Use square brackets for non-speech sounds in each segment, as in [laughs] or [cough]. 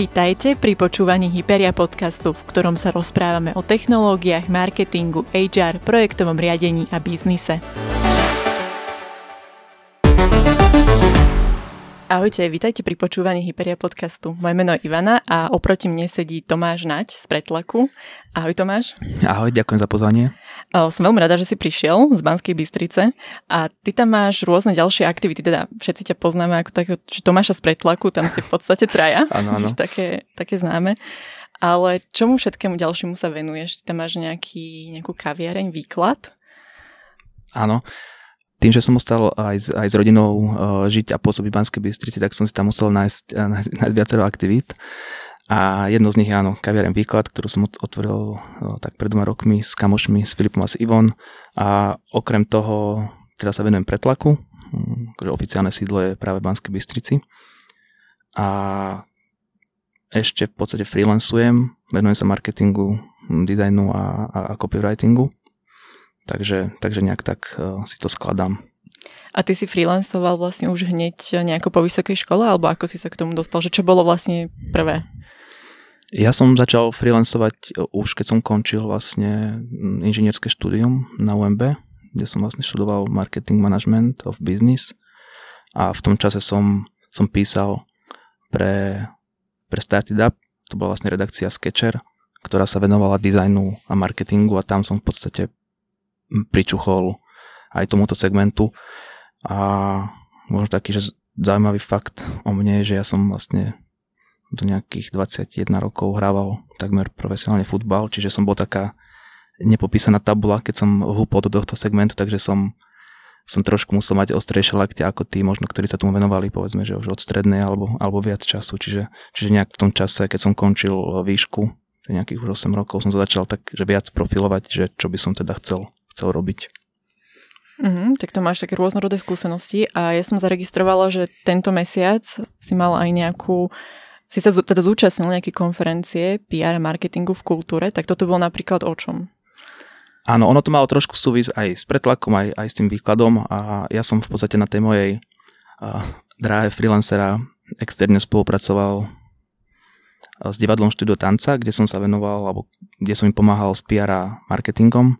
Vítajte pri počúvaní Hyperia podcastu, v ktorom sa rozprávame o technológiách, marketingu, HR, projektovom riadení a biznise. Ahojte, vítajte pri počúvaní Hyperia podcastu. Moje meno je Ivana a oproti mne sedí Tomáš Nať z Pretlaku. Ahoj Tomáš. Ahoj, ďakujem za pozvanie. Som veľmi rada, že si prišiel z Banskej Bystrice a ty tam máš rôzne ďalšie aktivity, teda všetci ťa poznáme ako takého, že Tomáša z Pretlaku, tam si v podstate traja. [laughs] Áno, áno. Také, také známe. Ale čomu všetkému ďalšiemu sa venuješ? Ty tam máš nejaký, nejakú kaviareň, výklad? Áno, tým, že som ostal aj s, aj s rodinou uh, žiť a pôsobiť v Banskej Bystrici, tak som si tam musel nájsť, uh, nájsť, nájsť viacero aktivít. A jedno z nich je áno, kaviareň Výklad, ktorú som otvoril uh, tak pred dvoma rokmi s kamošmi, s Filipom a s Ivon. A okrem toho teda sa venujem pretlaku, um, akože oficiálne sídlo je práve v Banskej Bystrici. A ešte v podstate freelancujem, venujem sa marketingu, dizajnu a, a, a copywritingu Takže, takže nejak tak uh, si to skladám. A ty si freelancoval vlastne už hneď nejako po vysokej škole, alebo ako si sa k tomu dostal? Že čo bolo vlastne prvé? Ja som začal freelancovať e, už keď som končil vlastne inžinierské štúdium na UMB, kde som vlastne študoval marketing management of business a v tom čase som, som písal pre, pre Started Up, to bola vlastne redakcia Sketcher, ktorá sa venovala dizajnu a marketingu a tam som v podstate pričuchol aj tomuto segmentu. A možno taký, že zaujímavý fakt o mne je, že ja som vlastne do nejakých 21 rokov hrával takmer profesionálne futbal, čiže som bol taká nepopísaná tabula, keď som húpol do tohto segmentu, takže som, som trošku musel mať ostrejšie lakte ako tí, možno, ktorí sa tomu venovali, povedzme, že už od strednej alebo, alebo viac času, čiže, čiže nejak v tom čase, keď som končil výšku, nejakých už 8 rokov som sa začal tak, že viac profilovať, že čo by som teda chcel chcel robiť. Mm, tak to máš také rôznorodé skúsenosti a ja som zaregistrovala, že tento mesiac si mal aj nejakú si sa teda zúčastnil nejaké konferencie PR a marketingu v kultúre, tak toto bolo napríklad o čom? Áno, ono to malo trošku súvis aj s pretlakom, aj, aj s tým výkladom a ja som v podstate na tej mojej uh, dráhe freelancera externe spolupracoval s divadlom štúdio tanca, kde som sa venoval, alebo kde som im pomáhal s PR a marketingom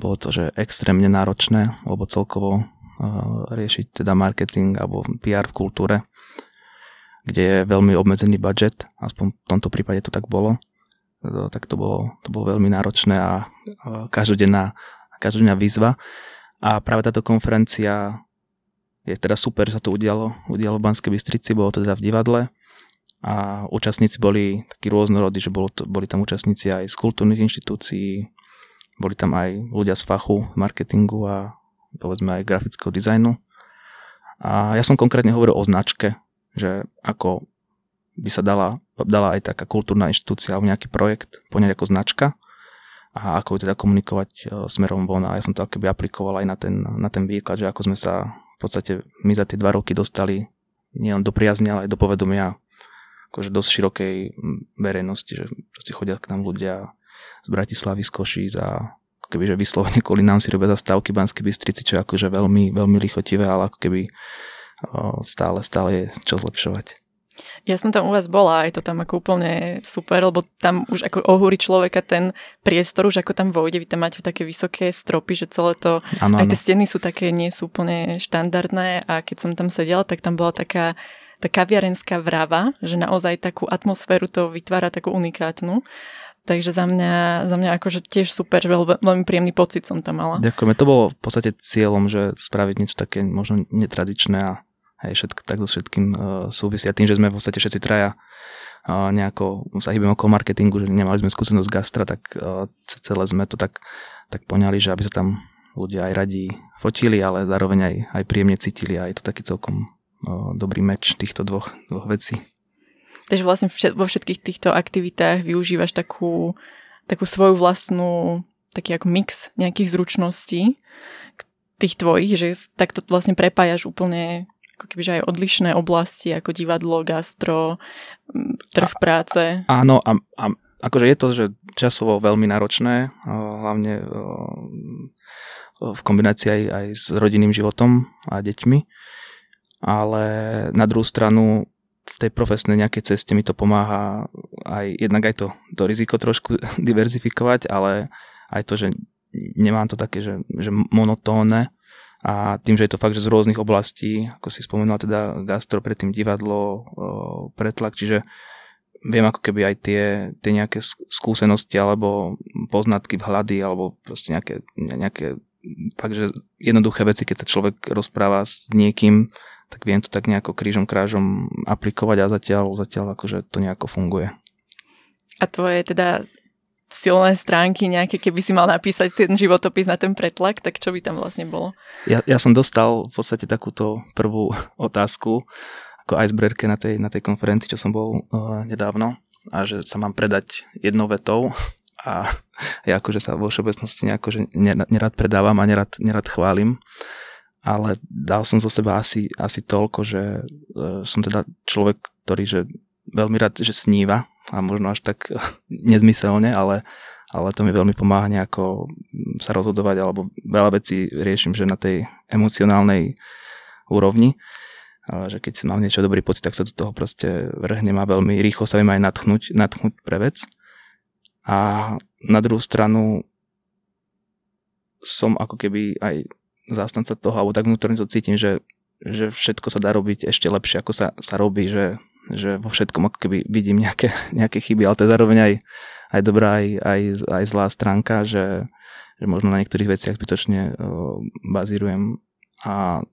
bolo to, že extrémne náročné, lebo celkovo uh, riešiť teda marketing alebo PR v kultúre, kde je veľmi obmedzený budget, aspoň v tomto prípade to tak bolo, uh, tak to bolo, to bolo veľmi náročné a uh, každodenná, každodenná výzva. A práve táto konferencia je teda super, že sa to udialo, udialo v Banskej Bystrici, bolo to teda v divadle a účastníci boli takí rôznorodí, že bolo to, boli tam účastníci aj z kultúrnych inštitúcií, boli tam aj ľudia z fachu marketingu a povedzme aj grafického dizajnu. A ja som konkrétne hovoril o značke, že ako by sa dala, dala aj taká kultúrna inštitúcia alebo nejaký projekt poňať ako značka a ako ju teda komunikovať e, smerom von. A ja som to akoby aplikoval aj na ten, na ten výklad, že ako sme sa v podstate my za tie dva roky dostali nielen do priazne, ale aj do povedomia akože dosť širokej verejnosti, že proste chodia k nám ľudia z Bratislavy, z Košíc a ako keby, že vyslovene kvôli nám si robia zastávky Banskej Bystrici, čo je akože veľmi, veľmi lichotivé, ale ako keby stále, stále je čo zlepšovať. Ja som tam u vás bola, je to tam ako úplne super, lebo tam už ako ohúri človeka ten priestor, už ako tam vojde, vy tam máte také vysoké stropy, že celé to, ano, aj tie steny sú také, nie sú úplne štandardné a keď som tam sedela, tak tam bola taká tá kaviarenská vrava, že naozaj takú atmosféru to vytvára takú unikátnu. Takže za mňa, za mňa akože tiež super, veľ, veľmi príjemný pocit som tam mala. Ďakujeme. To bolo v podstate cieľom, že spraviť niečo také možno netradičné a aj všetko, tak so všetkým uh, súvisia tým, že sme v podstate všetci traja uh, nejako sa hýbeme okolo marketingu, že nemali sme skúsenosť gastra, tak uh, celé sme to tak, tak poňali, že aby sa tam ľudia aj radi fotili, ale zároveň aj, aj príjemne cítili a je to taký celkom dobrý meč týchto dvoch, dvoch vecí. Takže vlastne vo všetkých týchto aktivitách využívaš takú, takú svoju vlastnú, taký ako mix nejakých zručností tých tvojich, že takto vlastne prepájaš úplne ako kebyže aj odlišné oblasti ako divadlo, gastro, trh práce. A, áno, a, a akože je to, že časovo veľmi náročné, hlavne v kombinácii aj, aj s rodinným životom a deťmi, ale na druhú stranu tej profesnej nejakej ceste mi to pomáha aj jednak aj to, to riziko trošku [laughs] diverzifikovať, ale aj to, že nemám to také, že, že monotónne. A tým, že je to fakt, že z rôznych oblastí, ako si spomínal teda gastro, predtým divadlo, pretlak, čiže viem ako keby aj tie, tie nejaké skúsenosti alebo poznatky, vhľady alebo proste nejaké, nejaké fakt, že jednoduché veci, keď sa človek rozpráva s niekým, tak viem to tak nejako krížom krážom aplikovať a zatiaľ, zatiaľ akože to nejako funguje. A tvoje teda silné stránky nejaké, keby si mal napísať ten životopis na ten pretlak, tak čo by tam vlastne bolo? Ja, ja som dostal v podstate takúto prvú [laughs] otázku ako icebreaker na tej, na tej konferencii, čo som bol uh, nedávno a že sa mám predať jednou vetou [laughs] a ja akože sa vo všeobecnosti nejako, že nerad predávam a nerad, nerad chválim ale dal som zo seba asi, asi toľko, že uh, som teda človek, ktorý že veľmi rád, že sníva a možno až tak [laughs] nezmyselne, ale, ale to mi veľmi pomáha nejako sa rozhodovať alebo veľa vecí riešim, že na tej emocionálnej úrovni že keď mám niečo dobrý pocit, tak sa do toho proste vrhnem a veľmi rýchlo sa viem aj natchnúť, natchnúť pre vec. A na druhú stranu som ako keby aj zástanca toho, alebo tak vnútorne to cítim, že, že všetko sa dá robiť ešte lepšie, ako sa, sa robí, že, že vo všetkom ako keby vidím nejaké, [laughs] nejaké chyby, ale to je zároveň aj, aj dobrá, aj, aj, aj zlá stránka, že, že možno na niektorých veciach zbytočne uh, bazírujem. A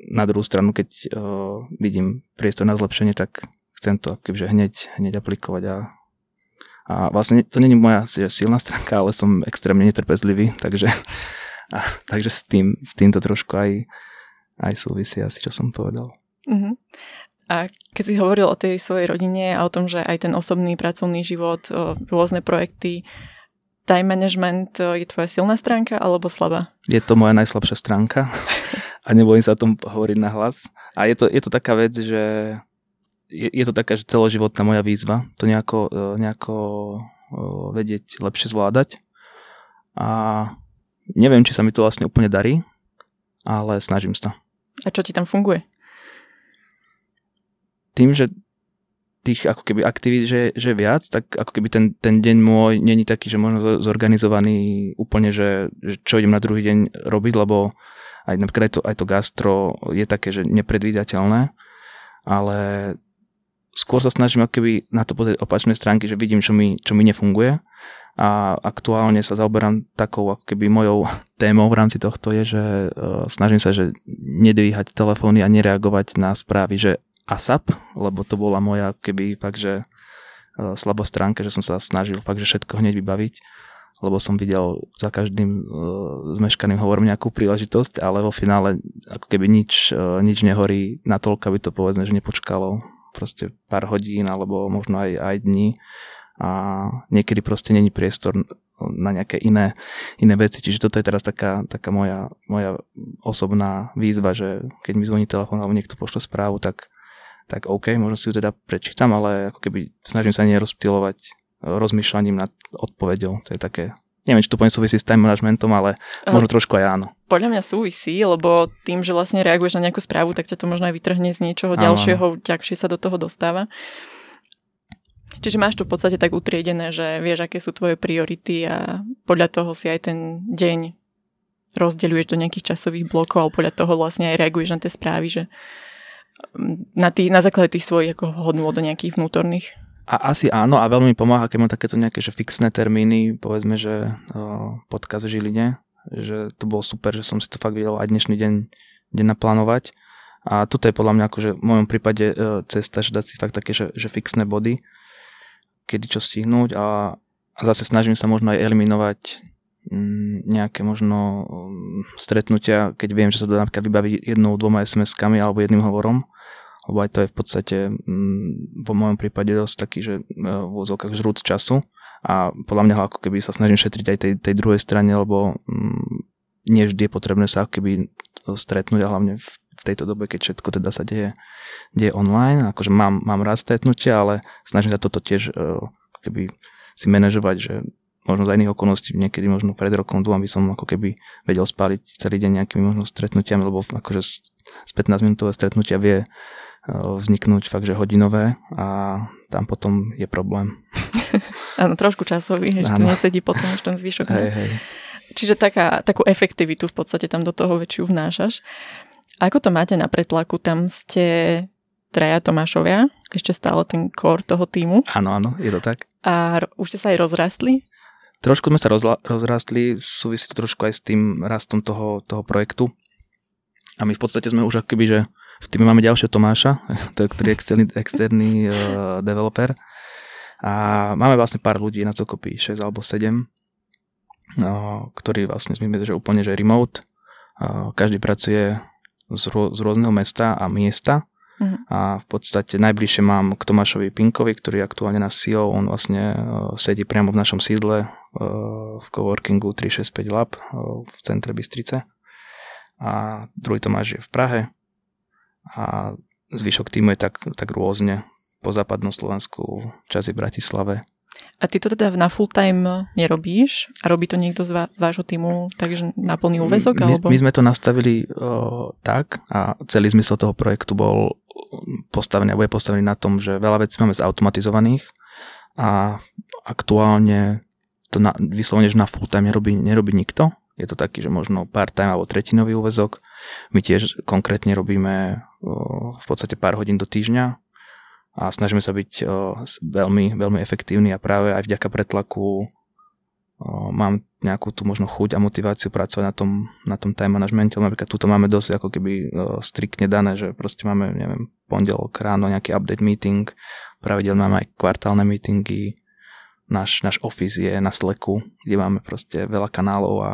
na druhú stranu, keď uh, vidím priestor na zlepšenie, tak chcem to kebyže hneď, hneď aplikovať a, a vlastne to není moja silná stránka, ale som extrémne netrpezlivý, takže a, takže s tým, s tým to trošku aj, aj súvisí asi, čo som povedal. Uh-huh. A keď si hovoril o tej svojej rodine a o tom, že aj ten osobný pracovný život, rôzne projekty, time management je tvoja silná stránka alebo slabá? Je to moja najslabšia stránka [laughs] a nebojím sa o tom hovoriť na hlas. A je to, je to taká vec, že je, je to taká, že celoživotná moja výzva to nejako, nejako vedieť lepšie zvládať. A Neviem, či sa mi to vlastne úplne darí, ale snažím sa. A čo ti tam funguje? Tým, že tých ako keby aktivít, že, že viac, tak ako keby ten, ten deň môj není taký, že možno zorganizovaný úplne, že, že čo idem na druhý deň robiť, lebo aj napríklad aj to, aj to gastro je také, že nepredvídateľné, ale skôr sa snažím ako keby na to pozrieť opačné stránky, že vidím, čo mi, čo mi nefunguje a aktuálne sa zaoberám takou ako keby mojou [laughs] témou v rámci tohto je, že uh, snažím sa, že nedvíhať telefóny a nereagovať na správy, že ASAP, lebo to bola moja keby fakt, že stránka, že som sa snažil fakt, že všetko hneď vybaviť, lebo som videl za každým uh, zmeškaným hovorom nejakú príležitosť, ale vo finále ako keby nič, nič nehorí natoľko, aby to povedzme, že nepočkalo proste pár hodín alebo možno aj, aj dní a niekedy proste není priestor na nejaké iné, iné veci. Čiže toto je teraz taká, taká moja, moja osobná výzva, že keď mi zvoní telefón alebo niekto pošle správu, tak, tak OK, možno si ju teda prečítam, ale ako keby snažím sa nerozptilovať rozmýšľaním nad odpovedou. To je také neviem, či to úplne súvisí s time managementom, ale možno trošku aj áno. Podľa mňa súvisí, lebo tým, že vlastne reaguješ na nejakú správu, tak ťa to možno aj vytrhne z niečoho áno. ďalšieho, ťažšie sa do toho dostáva. Čiže máš to v podstate tak utriedené, že vieš, aké sú tvoje priority a podľa toho si aj ten deň rozdeľuješ do nejakých časových blokov a podľa toho vlastne aj reaguješ na tie správy, že mm, na, tý, na základe tých svojich ako hodnú do nejakých vnútorných. A asi áno a veľmi pomáha, keď mám takéto nejaké že fixné termíny, povedzme, že o, podcast v Žiline, že to bolo super, že som si to fakt vedel aj dnešný deň, deň naplánovať. A toto je podľa mňa akože v mojom prípade e, cesta, že dať si fakt také, že, že fixné body kedy čo stihnúť a, a zase snažím sa možno aj eliminovať mm, nejaké možno mm, stretnutia, keď viem, že sa to napríklad vybaviť jednou, dvoma SMS-kami alebo jedným hovorom, lebo aj to je v podstate mm, po mojom prípade dosť taký, že e, v úzovkách žrúc času. A podľa mňa ho ako keby sa snažím šetriť aj tej, tej druhej strane, lebo nie vždy je potrebné sa ako keby stretnúť a hlavne v v tejto dobe, keď všetko teda sa deje, deje online. Akože mám, mám rád stretnutia, ale snažím sa toto tiež uh, keby si manažovať, že možno za iných okolností, niekedy možno pred rokom, dvom by som ako keby vedel spáliť celý deň nejakými možno stretnutiami, lebo akože z 15 minútové stretnutia vie, vzniknúť fakt, že hodinové a tam potom je problém. [laughs] Áno, trošku časový, že to nesedí potom už ten zvyšok. Hej, hej. Čiže taká, takú efektivitu v podstate tam do toho väčšiu vnášaš. A ako to máte na pretlaku? Tam ste traja Tomášovia, ešte stále ten core toho týmu. Áno, áno, je to tak. A už ste sa aj rozrastli? Trošku sme sa rozla- rozrastli, súvisí to trošku aj s tým rastom toho, toho projektu. A my v podstate sme už akoby, že v týme máme ďalšieho Tomáša, [laughs] to je, ktorý je externý, externý uh, [laughs] developer. A máme vlastne pár ľudí na dokopy, 6 alebo 7, uh, ktorí vlastne sme že úplne že remote. Uh, každý pracuje z, z rôzneho mesta a miesta. Uh-huh. A v podstate najbližšie mám k Tomášovi Pinkovi, ktorý je aktuálne náš CEO. On vlastne uh, sedí priamo v našom sídle uh, v coworkingu 365 Lab uh, v centre Bystrice. A druhý Tomáš je v Prahe a zvyšok týmu je tak, tak rôzne po západnom Slovensku, časy v Bratislave. A ty to teda na full time nerobíš? A robí to niekto z, vá- vášho týmu takže na plný úvezok? My, alebo? my sme to nastavili uh, tak a celý zmysel toho projektu bol postavený, alebo je postavený na tom, že veľa vecí máme zautomatizovaných a aktuálne to na, vyslovene, že na full time nerobí, nerobí nikto. Je to taký, že možno part-time alebo tretinový úvezok. My tiež konkrétne robíme v podstate pár hodín do týždňa a snažíme sa byť veľmi, veľmi efektívni a práve aj vďaka pretlaku mám nejakú tú možno chuť a motiváciu pracovať na tom, na tom time managemente. Napríklad túto máme dosť ako keby striktne dané, že proste máme, neviem, pondelok ráno nejaký update meeting, pravidelne máme aj kvartálne meetingy, náš, náš office je na Slacku, kde máme proste veľa kanálov a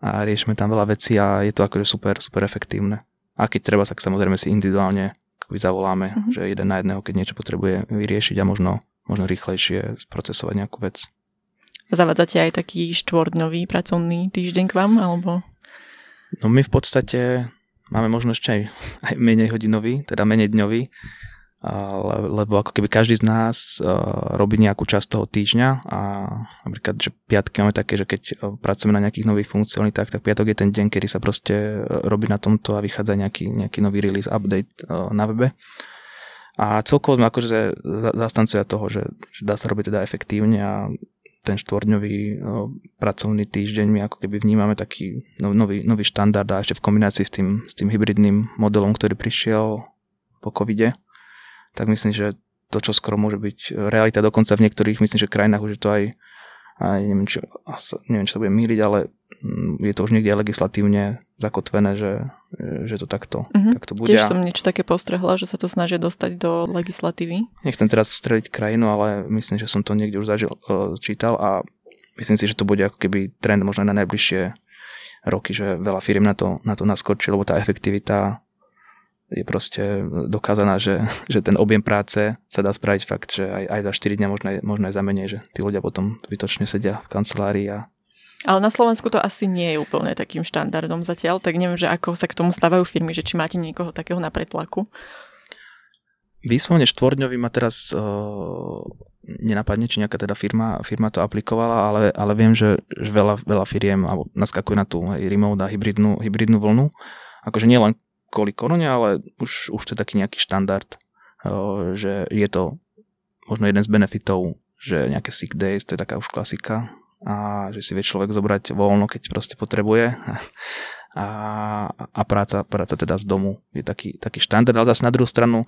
a riešime tam veľa vecí a je to akože super, super efektívne. A keď treba, tak samozrejme si individuálne zavoláme, mm-hmm. že jeden na jedného, keď niečo potrebuje vyriešiť a možno, možno rýchlejšie sprocesovať nejakú vec. Zavádzate aj taký štvordňový pracovný týždeň k vám, alebo? No my v podstate máme možno ešte aj, [laughs] aj menej hodinový, teda menej dňový, lebo ako keby každý z nás robí nejakú časť toho týždňa a napríklad, že piatky máme také, že keď pracujeme na nejakých nových funkcionalitách, tak piatok je ten deň, kedy sa proste robí na tomto a vychádza nejaký, nejaký nový release, update na webe. A celkovo sme akože zastancovia toho, že, že dá sa robiť teda efektívne a ten štvorňový pracovný týždeň my ako keby vnímame taký nový, nový štandard a ešte v kombinácii s tým, s tým hybridným modelom, ktorý prišiel po covide, tak myslím, že to, čo skoro môže byť realita, dokonca v niektorých, myslím, že krajinách už je to aj, aj neviem, či, neviem, či sa bude míriť, ale mm, je to už niekde legislatívne zakotvené, že, že to takto, mm-hmm. takto bude. Tiež som niečo také postrehla, že sa to snažia dostať do legislatívy. Nechcem teraz streliť krajinu, ale myslím, že som to niekde už zažil, uh, čítal a myslím si, že to bude ako keby trend možno na najbližšie roky, že veľa firiem na to, na to naskočí, lebo tá efektivita je proste dokázaná, že, že ten objem práce sa dá spraviť fakt, že aj, aj za 4 dňa možno, možno aj za menej, že tí ľudia potom zbytočne sedia v kancelárii a ale na Slovensku to asi nie je úplne takým štandardom zatiaľ, tak neviem, že ako sa k tomu stávajú firmy, že či máte niekoho takého na pretlaku. Výslovne štvordňový ma teraz uh, nenapadne, či nejaká teda firma, firma to aplikovala, ale, ale viem, že, že veľa, veľa firiem alebo naskakuje na tú hej, remote a hybridnú, hybridnú vlnu. Akože nie len kvôli korone, ale už, už to je taký nejaký štandard, že je to možno jeden z benefitov, že nejaké sick days, to je taká už klasika a že si vie človek zobrať voľno, keď proste potrebuje. [laughs] A, a práca, práca teda z domu je taký, taký štandard, ale zase na druhú stranu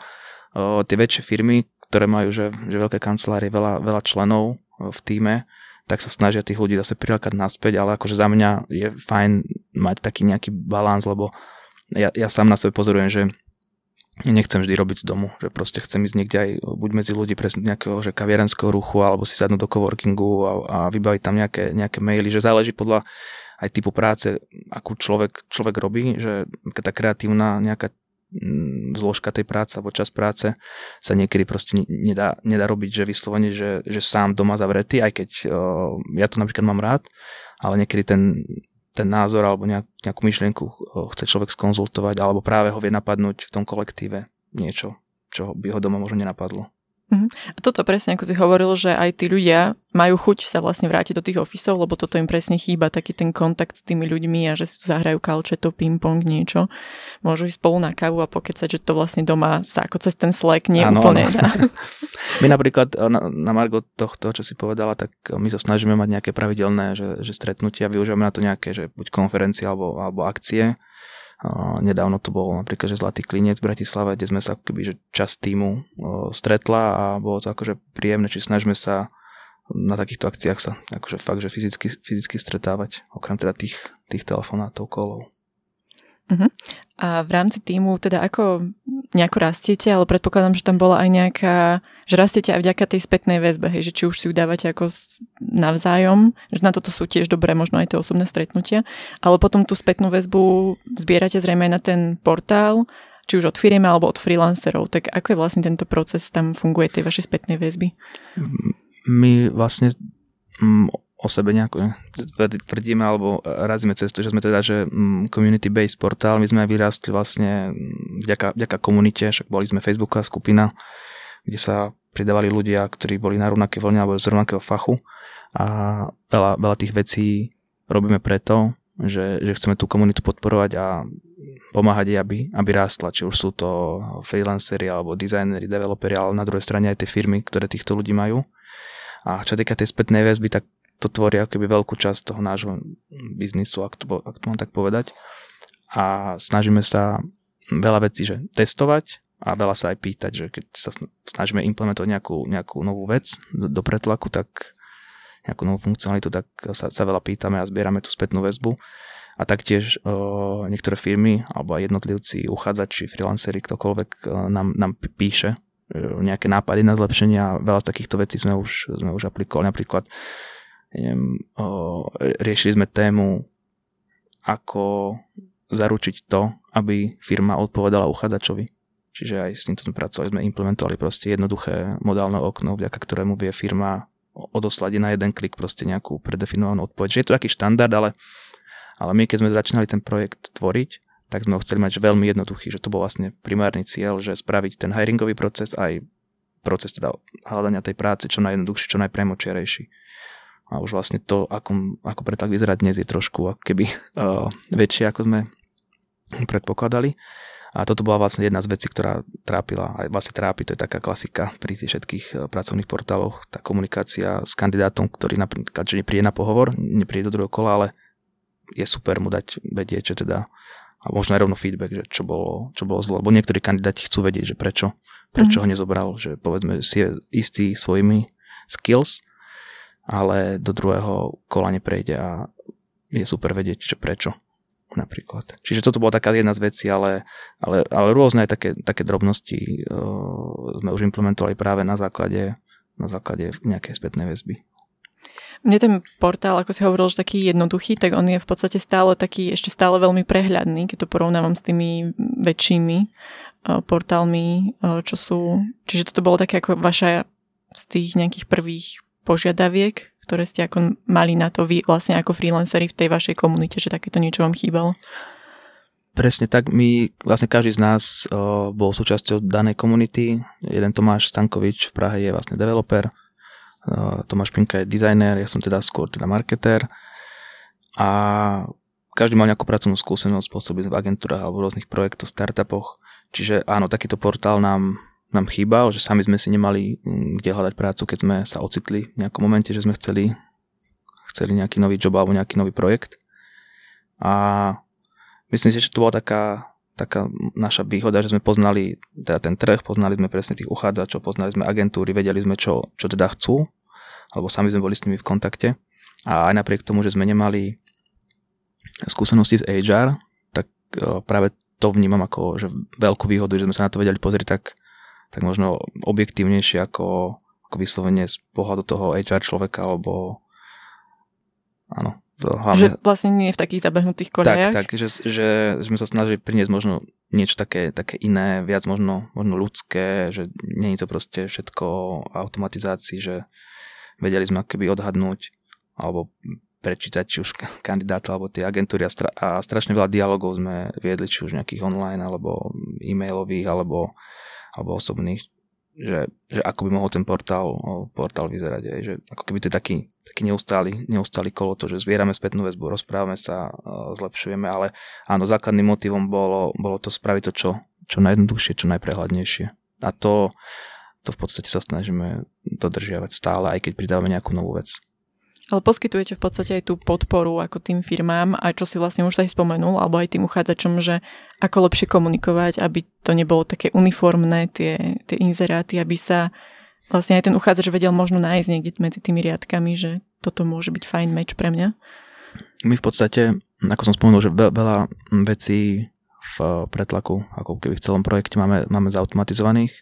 o, tie väčšie firmy, ktoré majú že, že veľké kancelárie, veľa, veľa členov v týme, tak sa snažia tých ľudí zase prilákať naspäť, ale akože za mňa je fajn mať taký nejaký balans, lebo ja, ja sám na sebe pozorujem, že nechcem vždy robiť z domu, že proste chcem ísť niekde aj buď medzi ľudí pre nejakého že kaviarenského ruchu alebo si sadnúť do coworkingu a, a vybaviť tam nejaké, nejaké maily, že záleží podľa aj typu práce, akú človek, človek robí, že tá kreatívna nejaká mm, zložka tej práce alebo čas práce sa niekedy proste nedá, nedá robiť, že vyslovene, že, že sám doma zavretý, aj keď ja to napríklad mám rád, ale niekedy ten ten názor alebo nejak, nejakú myšlienku eh, chce človek skonzultovať alebo práve ho vie napadnúť v tom kolektíve niečo, čo by ho doma možno nenapadlo. Uh-huh. A toto presne, ako si hovoril, že aj tí ľudia majú chuť sa vlastne vrátiť do tých ofisov, lebo toto im presne chýba, taký ten kontakt s tými ľuďmi a že si tu zahrajú kalčeto, ping-pong, niečo. Môžu ísť spolu na kávu a pokecať, že to vlastne doma sa ako cez ten Slack nie ano, úplne dá. [laughs] my napríklad eh, na, na Margo tohto, čo si povedala, tak eh, my sa snažíme mať nejaké pravidelné že, že stretnutia, využívame na to nejaké, že buď konferencie alebo, alebo akcie Nedávno to bol napríklad, že Zlatý klinec v Bratislave, kde sme sa keby, že časť týmu stretla a bolo to akože príjemné, či snažíme sa na takýchto akciách sa akože fakt, že fyzicky, fyzicky stretávať, okrem teda tých, tých telefonátov, kolov. Uh-huh. A v rámci týmu teda ako nejako rastiete, ale predpokladám, že tam bola aj nejaká, že rastiete aj vďaka tej spätnej väzbe, hej, že či už si ju dávate ako navzájom, že na toto sú tiež dobré možno aj tie osobné stretnutia, ale potom tú spätnú väzbu zbierate zrejme aj na ten portál, či už od firmy alebo od freelancerov, tak ako je vlastne tento proces tam funguje tej vašej spätnej väzby? My vlastne mm, o sebe nejako tvrdíme alebo razíme cestu, že sme teda, že mm, community-based portál, my sme aj vyrástli vlastne mm, vďaka, vďaka komunite, však boli sme Facebooková skupina, kde sa pridávali ľudia, ktorí boli na rovnaké vlne alebo z rovnakého fachu a veľa, veľa tých vecí robíme preto, že, že chceme tú komunitu podporovať a pomáhať jej, aby, aby rástla, či už sú to freelanceri alebo dizajneri, developeri, ale na druhej strane aj tie firmy, ktoré týchto ľudí majú. A čo týka tej spätnej väzby, tak to tvorí keby veľkú časť toho nášho biznisu, ak to, ak to mám tak povedať. A snažíme sa veľa vecí že testovať a veľa sa aj pýtať, že keď sa snažíme implementovať nejakú, nejakú novú vec do, do pretlaku, tak nejakú novú funkcionalitu, tak sa, sa veľa pýtame a zbierame tú spätnú väzbu. A taktiež o, niektoré firmy alebo aj jednotlivci, uchádzači, freelanceri, ktokoľvek o, nám, nám píše o, nejaké nápady na zlepšenie a veľa z takýchto vecí sme už, sme už aplikovali. Napríklad neviem, o, riešili sme tému, ako zaručiť to, aby firma odpovedala uchádzačovi. Čiže aj s týmto sme pracovali, sme implementovali proste jednoduché modálne okno, vďaka ktorému vie firma odoslať na jeden klik proste nejakú predefinovanú odpoveď. Že je to taký štandard, ale, ale my keď sme začínali ten projekt tvoriť, tak sme ho chceli mať veľmi jednoduchý, že to bol vlastne primárny cieľ, že spraviť ten hiringový proces aj proces teda hľadania tej práce čo najjednoduchší, čo najpremočiarejší a už vlastne to, ako, ako tak vyzerá dnes, je trošku ako keby uh, [laughs] väčšie, ako sme predpokladali. A toto bola vlastne jedna z vecí, ktorá trápila, aj vlastne trápi, to je taká klasika pri tých všetkých uh, pracovných portáloch, tá komunikácia s kandidátom, ktorý napríklad, že nepríde na pohovor, nepríde do druhého kola, ale je super mu dať vedieť, že teda a možno aj rovno feedback, že čo bolo, čo bolo zlo. Lebo niektorí kandidáti chcú vedieť, že prečo, prečo mm. ho nezobral, že povedzme si je istý svojimi skills ale do druhého kola neprejde a je super vedieť, čo prečo napríklad. Čiže toto bola taká jedna z vecí, ale, ale, ale rôzne také, také drobnosti uh, sme už implementovali práve na základe, na základe nejakej spätnej väzby. Mne ten portál, ako si hovoril, že taký jednoduchý, tak on je v podstate stále taký, ešte stále veľmi prehľadný, keď to porovnávam s tými väčšími uh, portálmi, uh, čo sú... Čiže toto bolo také ako vaša z tých nejakých prvých požiadaviek, ktoré ste ako mali na to vy vlastne ako freelanceri v tej vašej komunite, že takéto niečo vám chýbalo? Presne tak, my, vlastne každý z nás o, bol súčasťou danej komunity. Jeden Tomáš Stankovič v Prahe je vlastne developer, o, Tomáš Pinka je dizajner, ja som teda skôr teda marketer a každý mal nejakú pracovnú skúsenosť, pôsobiť v agentúrach alebo v rôznych projektoch, startupoch. Čiže áno, takýto portál nám nám chýbal, že sami sme si nemali mm, kde hľadať prácu, keď sme sa ocitli v nejakom momente, že sme chceli, chceli nejaký nový job alebo nejaký nový projekt. A myslím si, že to bola taká, taká naša výhoda, že sme poznali teda ten trh, poznali sme presne tých uchádzačov, poznali sme agentúry, vedeli sme, čo, čo teda chcú, alebo sami sme boli s nimi v kontakte. A aj napriek tomu, že sme nemali skúsenosti z HR, tak e, práve to vnímam ako že veľkú výhodu, že sme sa na to vedeli pozrieť tak tak možno objektívnejšie ako, ako vyslovene z pohľadu toho HR človeka, alebo áno. Hlavne, že vlastne nie v takých zabehnutých kolejach. Tak, tak že, že sme sa snažili priniesť možno niečo také, také iné, viac možno, možno ľudské, že je to proste všetko automatizácii, že vedeli sme akoby odhadnúť alebo prečítať či už [laughs] kandidáta alebo tie agentúry a, stra- a strašne veľa dialogov sme viedli, či už nejakých online alebo e-mailových alebo alebo osobných. že, že ako by mohol ten portál, portál vyzerať. Aj, že ako keby to je taký, taký neustály, neustály kolo to, že zbierame spätnú väzbu, rozprávame sa, zlepšujeme, ale áno, základným motivom bolo, bolo to spraviť to čo, čo najjednoduchšie, čo najprehľadnejšie. A to, to v podstate sa snažíme dodržiavať stále, aj keď pridávame nejakú novú vec. Ale poskytujete v podstate aj tú podporu ako tým firmám, aj čo si vlastne už aj spomenul, alebo aj tým uchádzačom, že ako lepšie komunikovať, aby to nebolo také uniformné, tie, tie inzeráty, aby sa vlastne aj ten uchádzač vedel možno nájsť niekde medzi tými riadkami, že toto môže byť fajn meč pre mňa. My v podstate, ako som spomenul, že veľa vecí v pretlaku, ako keby v celom projekte máme, máme zautomatizovaných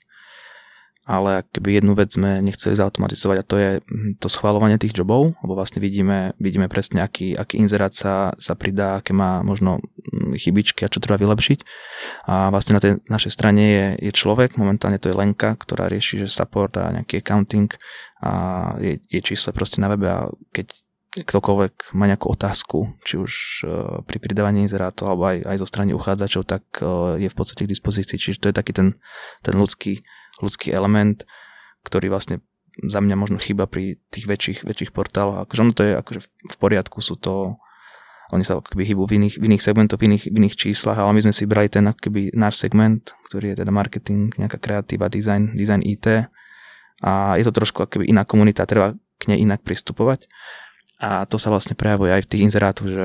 ale keby jednu vec sme nechceli zautomatizovať a to je hm, to schváľovanie tých jobov, lebo vlastne vidíme, vidíme presne, aký, aký inzerát sa, sa pridá, aké má možno hm, chybičky a čo treba vylepšiť. A vlastne na tej našej strane je, je človek, momentálne to je Lenka, ktorá rieši, že support a nejaký accounting a je, je číslo proste na webe a keď ktokoľvek má nejakú otázku, či už uh, pri pridávaní inzerátov alebo aj, aj zo strany uchádzačov, tak uh, je v podstate k dispozícii. Čiže to je taký ten, ten ľudský ľudský element, ktorý vlastne za mňa možno chyba pri tých väčších, väčších portáloch. Akože ono to je akože v poriadku, sú to oni sa akoby hýbu v iných, v iných segmentoch, v iných, v iných číslach, ale my sme si brali ten akoby náš segment, ktorý je teda marketing, nejaká kreatíva, design, design IT a je to trošku akoby iná komunita, treba k nej inak pristupovať a to sa vlastne prejavuje aj v tých inzerátoch, že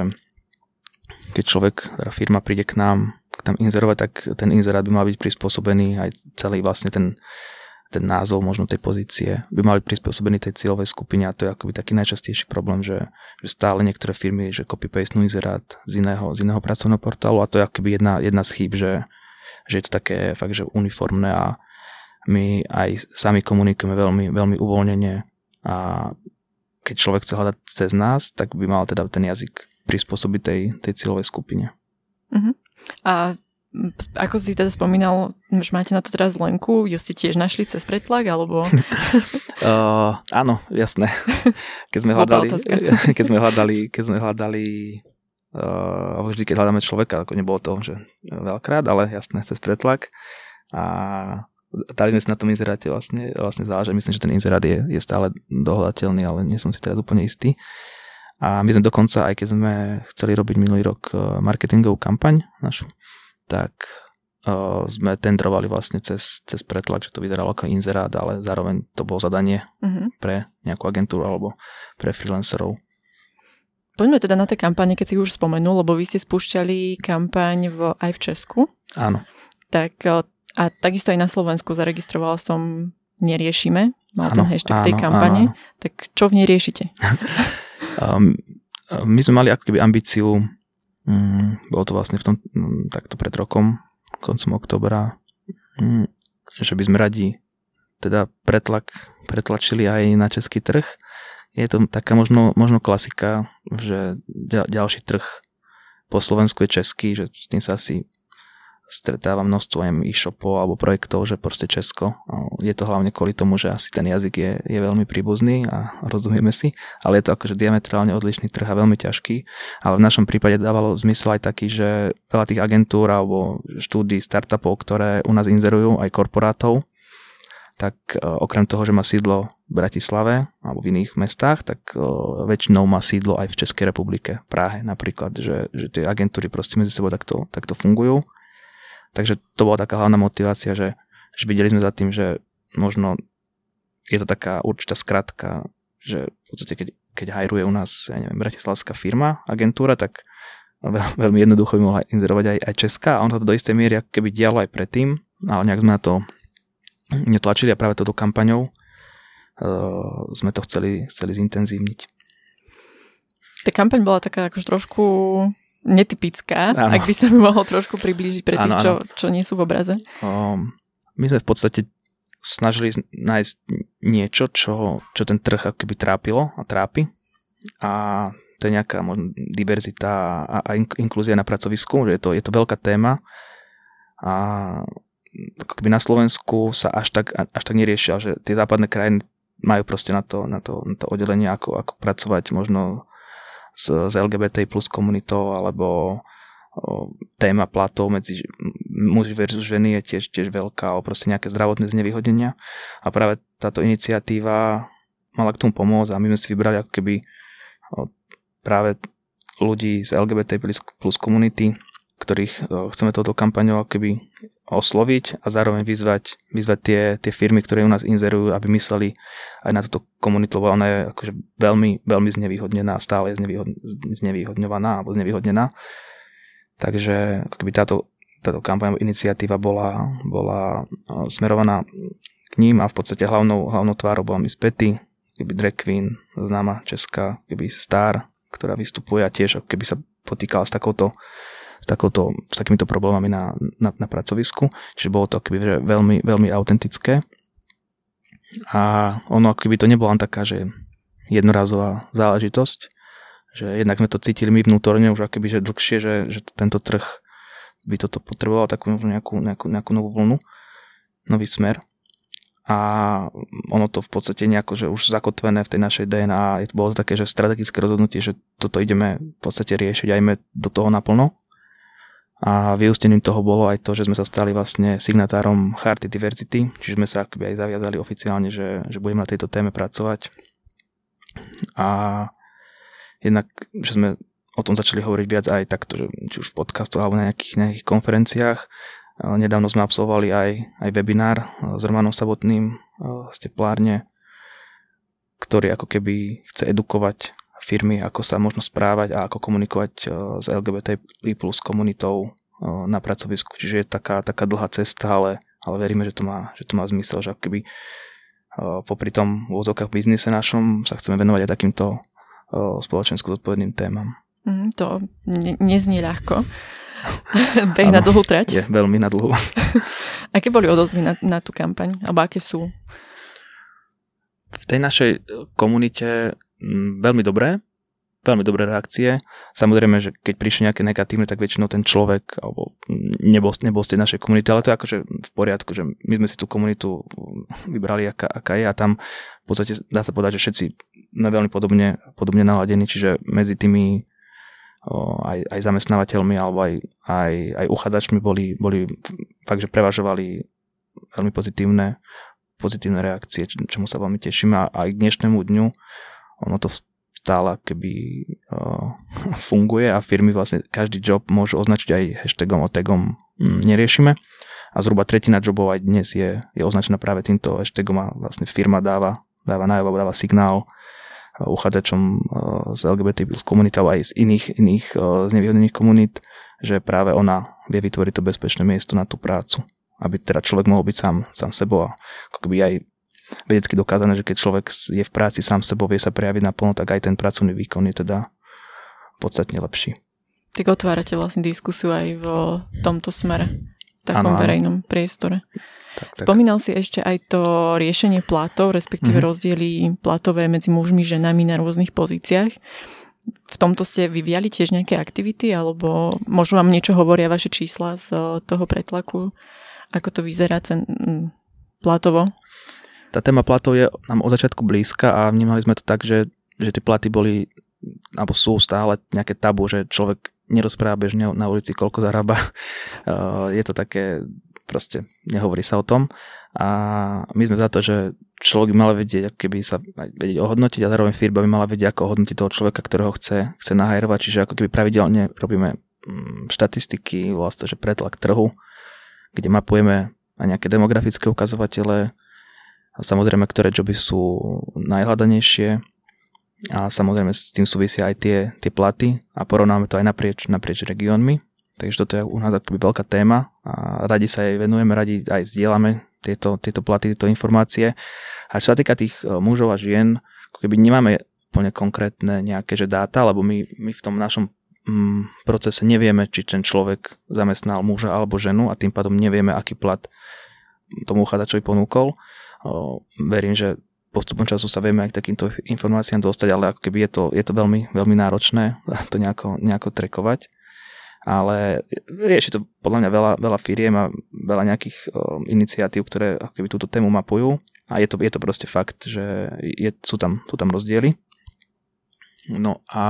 keď človek, teda firma príde k nám tam inzerovať, tak ten inzerát by mal byť prispôsobený aj celý vlastne ten, ten názov možno tej pozície by mal byť prispôsobený tej cieľovej skupine a to je akoby taký najčastejší problém, že, že stále niektoré firmy, že copy-paste inzerát z iného, z iného pracovného portálu a to je akoby jedna, jedna z chýb, že, že je to také fakt, že uniformné a my aj sami komunikujeme veľmi, veľmi uvoľnene a keď človek chce hľadať cez nás, tak by mal teda ten jazyk prispôsobiť tej, tej cieľovej skupine. Uh-huh. A ako si teda spomínal, že máte na to teraz Lenku, ju ste tiež našli cez pretlak, alebo... [laughs] uh, áno, jasné. [laughs] [laughs] Keď sme hľadali, keď sme hľadali, keď sme hľadali uh, vždy, keď hľadáme človeka, ako nebolo to, že veľkrát, ale jasné, cez pretlak. A dali sme si na tom inzeráte vlastne, vlastne záležať. Myslím, že ten inzerát je, je stále dohľadateľný, ale nie som si teda úplne istý. A my sme dokonca, aj keď sme chceli robiť minulý rok e, marketingovú kampaň našu, tak uh, sme tendrovali vlastne cez, cez pretlak, že to vyzeralo ako inzerát, ale zároveň to bolo zadanie uh-huh. pre nejakú agentúru alebo pre freelancerov. Poďme teda na tie kampane, keď si už spomenul, lebo vy ste spúšťali kampaň v, aj v Česku. Áno. Tak e, a takisto aj na Slovensku zaregistrovala som Neriešime, mal áno, ten hashtag áno, tej kampane. Áno. Tak čo v nej riešite? [laughs] Um, my sme mali ako keby ambíciu, um, bolo to vlastne v tom, um, takto pred rokom, koncom oktobra, um, že by sme radi teda pretlak, pretlačili aj na český trh. Je to taká možno, možno klasika, že ďalší trh po Slovensku je český, že tým sa asi stretáva množstvo e-shopov alebo projektov, že proste Česko. Je to hlavne kvôli tomu, že asi ten jazyk je, je veľmi príbuzný a [laughs] rozumieme si, ale je to akože diametrálne odlišný trh a veľmi ťažký. Ale v našom prípade dávalo zmysel aj taký, že veľa tých agentúr alebo štúdí startupov, ktoré u nás inzerujú, aj korporátov, tak e, okrem toho, že má sídlo v Bratislave alebo v iných mestách, tak e, väčšinou má sídlo aj v Českej republike, Prahe napríklad, že, že tie agentúry proste medzi sebou takto, takto fungujú Takže to bola taká hlavná motivácia, že, že videli sme za tým, že možno je to taká určitá skratka, že v podstate keď, keď hajruje u nás, ja neviem, bratislavská firma, agentúra, tak veľ, veľmi jednoducho by mohla inzerovať aj, aj Česká a on to do istej miery ako keby dialo aj predtým, ale nejak sme na to netlačili a práve touto kampaňou uh, sme to chceli, chceli zintenzívniť. Tá kampaň bola taká akož trošku netypická, ano. ak by sa mi mohol trošku priblížiť pre tých, ano, čo, čo nie sú v obraze. Um, my sme v podstate snažili nájsť niečo, čo, čo ten trh akoby trápilo a trápi. A to je nejaká diverzita a, a inklúzia na pracovisku, že je to, je to veľká téma. A akoby na Slovensku sa až tak, až tak neriešia, že tie západné krajiny majú proste na to, na to, na to oddelenie, ako, ako pracovať možno s, s LGBT plus komunitou alebo téma platov medzi muži versus ženy je tiež, tiež veľká, alebo proste nejaké zdravotné znevýhodnenia. A práve táto iniciatíva mala k tomu pomôcť a my sme si vybrali ako keby práve ľudí z LGBT plus komunity, ktorých chceme touto kampaňou keby osloviť a zároveň vyzvať, vyzvať tie, tie firmy, ktoré u nás inzerujú, aby mysleli aj na túto komunitu, lebo ona je akože veľmi, veľmi znevýhodnená, stále je znevýhodňovaná alebo znevýhodnená. Takže keby táto, táto kampaň, iniciatíva bola, bola smerovaná k ním a v podstate hlavnou, hlavnou tvárou bola Miss Petty, keby drag queen, známa česká, keby star, ktorá vystupuje a tiež keby sa potýkala s takouto s, takouto, s takýmito problémami na, na, na pracovisku. Čiže bolo to akoby, veľmi, veľmi autentické. A ono akoby to nebola len taká, že jednorazová záležitosť, že jednak sme to cítili my vnútorne už akoby, že dlhšie, že, že tento trh by toto potreboval takú nejakú, nejakú, nejakú novú vlnu, nový smer a ono to v podstate nejako, že už zakotvené v tej našej DNA, je to bolo také, že strategické rozhodnutie, že toto ideme v podstate riešiť, ajme do toho naplno. A vyústením toho bolo aj to, že sme sa stali vlastne signatárom Charty Diversity, čiže sme sa akoby aj zaviazali oficiálne, že, že budeme na tejto téme pracovať. A jednak, že sme o tom začali hovoriť viac aj takto, že, či už v podcastoch alebo na nejakých, nejakých konferenciách Nedávno sme absolvovali aj, aj webinár s Romanom Sabotným z teplárne, ktorý ako keby chce edukovať firmy, ako sa možno správať a ako komunikovať s LGBT plus komunitou na pracovisku. Čiže je taká, taká dlhá cesta, ale, ale veríme, že to má, že to má zmysel, že keby popri tom v úzokách biznise našom sa chceme venovať aj takýmto spoločensko zodpovedným témam. Mm, to ne, neznie ľahko. [laughs] Beh na dlhú trať? Je veľmi na dlhú. [laughs] aké boli odozvy na, na tú kampaň? Alebo aké sú? V tej našej komunite veľmi dobré, veľmi dobré reakcie. Samozrejme, že keď prišli nejaké negatívne, tak väčšinou ten človek alebo nebol, nebol z tej našej komunity, ale to je akože v poriadku, že my sme si tú komunitu vybrali, aká, aká je a tam v podstate dá sa povedať, že všetci sme veľmi podobne, podobne naladení, čiže medzi tými aj, aj zamestnávateľmi alebo aj, aj, aj uchádzačmi boli, boli fakt, že prevažovali veľmi pozitívne, pozitívne reakcie, čomu sa veľmi teším a aj k dnešnému dňu ono to stále keby uh, [laughs] funguje a firmy vlastne každý job môžu označiť aj hashtagom o tagom mm, neriešime a zhruba tretina jobov aj dnes je, je označená práve týmto hashtagom a vlastne firma dáva, dáva najavo, dáva signál uchádzačom eh, z LGBT plus komunitou aj z iných, iných eh, znevýhodnených komunít, že práve ona vie vytvoriť to bezpečné miesto na tú prácu. Aby teda človek mohol byť sám, sám sebou a ako keby aj vedecky dokázané, že keď človek je v práci sám sebou, vie sa prejaviť naplno, tak aj ten pracovný výkon je teda podstatne lepší. Tak otvárate vlastne diskusiu aj v tomto smere, v takom ano, verejnom priestore. Tak, tak. Spomínal si ešte aj to riešenie platov, respektíve mm-hmm. rozdiely platové medzi mužmi, ženami na rôznych pozíciách. V tomto ste vyviali tiež nejaké aktivity, alebo možno vám niečo hovoria vaše čísla z toho pretlaku? Ako to vyzerá cen, platovo? Tá téma platov je nám od začiatku blízka a vnímali sme to tak, že, že tie platy boli alebo sú stále nejaké tabu, že človek nerozpráva bežne na ulici, koľko zarába. [laughs] Je to také proste nehovorí sa o tom a my sme za to, že človek by mal vedieť, keby sa vedieť ohodnotiť a zároveň firma by mala vedieť, ako ohodnotiť toho človeka, ktorého chce, chce nahajrovať, čiže ako keby pravidelne robíme mm, štatistiky, vlastne, že pretlak trhu, kde mapujeme aj nejaké demografické ukazovatele, a samozrejme, ktoré joby sú najhľadanejšie a samozrejme s tým súvisia aj tie, tie platy a porovnáme to aj naprieč, naprieč regiónmi Takže toto je u nás akoby veľká téma a radi sa jej venujeme, radi aj zdieľame tieto, tieto platy, tieto informácie. A čo sa týka tých e, mužov a žien, keby nemáme úplne konkrétne nejaké že dáta, lebo my, my v tom našom mm, procese nevieme, či ten človek zamestnal muža alebo ženu a tým pádom nevieme, aký plat tomu uchádzačovi ponúkol. O, verím, že postupom času sa vieme aj k takýmto informáciám dostať, ale ako keby je to, je to veľmi, veľmi náročné [laughs] to nejako, nejako trekovať ale rieši to podľa mňa veľa, veľa firiem a veľa nejakých uh, iniciatív, ktoré akoby túto tému mapujú a je to, je to proste fakt, že je, sú, tam, sú tam rozdiely. No a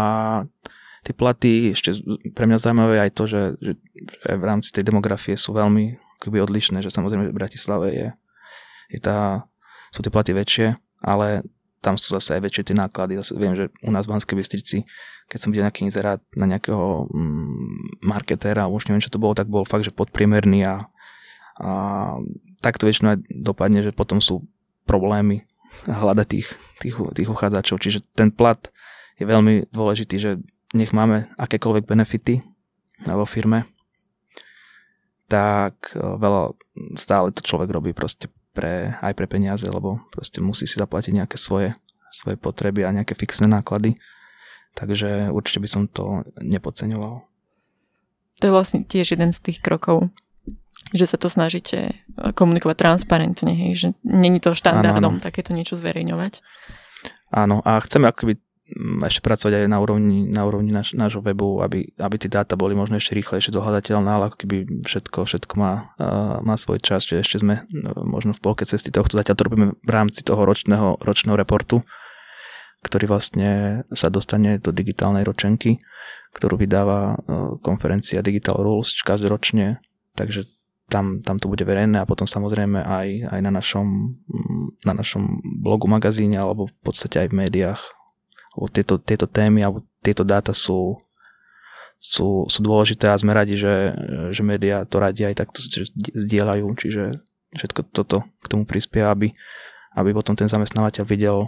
tie platy, ešte pre mňa zaujímavé aj to, že, že, že v rámci tej demografie sú veľmi akoby odlišné, že samozrejme v Bratislave je, je tá, sú tie platy väčšie, ale tam sú zase aj väčšie tie náklady. Zase viem, že u nás v Banskej Bystrici, keď som videl nejaký inzerát na nejakého mm, marketéra, už neviem, čo to bolo, tak bol fakt, že podpriemerný a, a tak to väčšinou aj dopadne, že potom sú problémy hľadať tých, tých, tých uchádzačov. Čiže ten plat je veľmi dôležitý, že nech máme akékoľvek benefity vo firme, tak e, veľa stále to človek robí proste pre, aj pre peniaze, lebo proste musí si zaplatiť nejaké svoje, svoje potreby a nejaké fixné náklady. Takže určite by som to nepodceňoval. To je vlastne tiež jeden z tých krokov, že sa to snažíte komunikovať transparentne, hej, že není to štandardom áno, áno. takéto niečo zverejňovať. Áno, a chceme akoby ešte pracovať aj na úrovni, na úrovni naš, nášho webu, aby, aby tie dáta boli možno ešte rýchlejšie dohľadateľné, ale ako keby všetko, všetko má, uh, má svoj čas, že ešte sme uh, možno v polke cesty tohto, zatiaľ to robíme v rámci toho ročného, ročného reportu, ktorý vlastne sa dostane do digitálnej ročenky, ktorú vydáva uh, konferencia Digital Rules každoročne, takže tam, tam to bude verejné a potom samozrejme aj, aj na, našom, na našom blogu, magazíne alebo v podstate aj v médiách lebo tieto, tieto témy alebo tieto dáta sú, sú, sú dôležité a sme radi, že, že médiá to radi aj takto zdieľajú, čiže všetko toto k tomu prispieva, aby, aby potom ten zamestnávateľ videl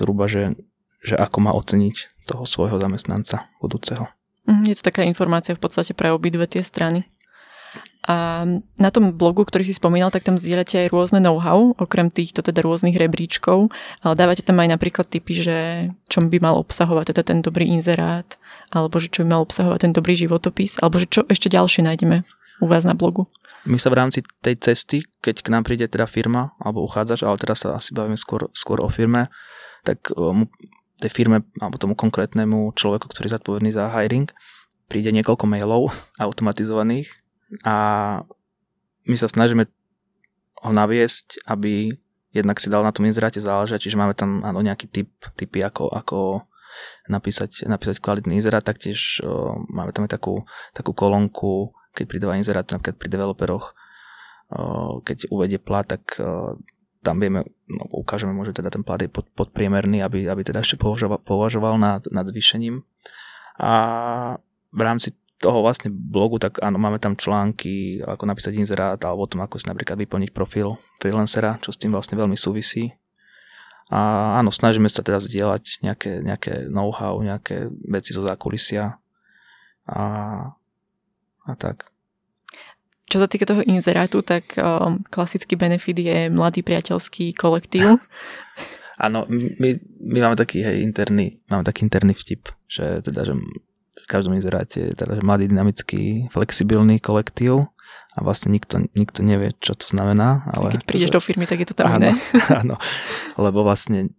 zhruba, že, že ako má oceniť toho svojho zamestnanca budúceho. Mhm, je to taká informácia v podstate pre obidve tie strany. A na tom blogu, ktorý si spomínal, tak tam zdieľate aj rôzne know-how, okrem týchto teda rôznych rebríčkov. Ale dávate tam aj napríklad typy, že čo by mal obsahovať teda ten dobrý inzerát, alebo že čo by mal obsahovať ten dobrý životopis, alebo že čo ešte ďalšie nájdeme u vás na blogu. My sa v rámci tej cesty, keď k nám príde teda firma alebo uchádzač, ale teraz sa asi bavíme skôr, skôr o firme, tak um, tej firme alebo tomu konkrétnemu človeku, ktorý je zodpovedný za hiring, príde niekoľko mailov [laughs] automatizovaných a my sa snažíme ho naviesť, aby jednak si dal na tom inzeráte záležať, čiže máme tam áno, nejaký typ, typy ako, ako napísať, napísať kvalitný inzerát, taktiež o, máme tam aj takú, takú kolónku, keď pridáva inzerát, napríklad pri developeroch, o, keď uvedie plat, tak o, tam vieme, no, ukážeme mu, že teda ten plat je pod, podpriemerný, aby, aby teda ešte považoval, považoval nad, nad zvýšením. A v rámci toho vlastne blogu, tak áno, máme tam články, ako napísať inzerát, alebo o tom, ako si napríklad vyplniť profil freelancera, čo s tým vlastne veľmi súvisí. A áno, snažíme sa teda zdieľať nejaké, nejaké know-how, nejaké veci zo zákulisia a, a tak. Čo sa týka toho inzerátu, tak um, klasický benefit je mladý priateľský kolektív. [laughs] Áno, my, my máme taký hej, interný, máme taký interný vtip, že teda, že v každom inzeráte teda mladý, dynamický, flexibilný kolektív a vlastne nikto, nikto nevie, čo to znamená. Ale keď prídeš do firmy, tak je to tam áno, iné. [laughs] Áno, lebo vlastne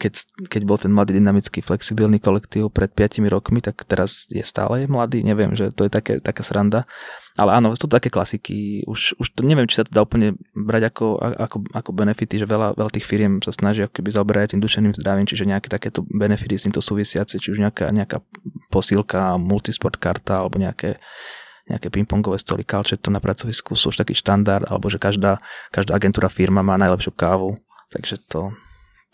keď, keď bol ten mladý, dynamický, flexibilný kolektív pred 5 rokmi, tak teraz je stále mladý, neviem, že to je také, taká sranda. Ale áno, sú to také klasiky, už, už to neviem, či sa to dá úplne brať ako, ako, ako benefity, že veľa, veľa tých firiem sa snaží ako keby zaoberať tým dušeným zdravím, čiže nejaké takéto benefity s týmto súvisiace, či už nejaká, nejaká posílka, multisport karta alebo nejaké nejaké pingpongové stoly, kalče to na pracovisku sú už taký štandard, alebo že každá, každá agentúra firma má najlepšiu kávu, takže to,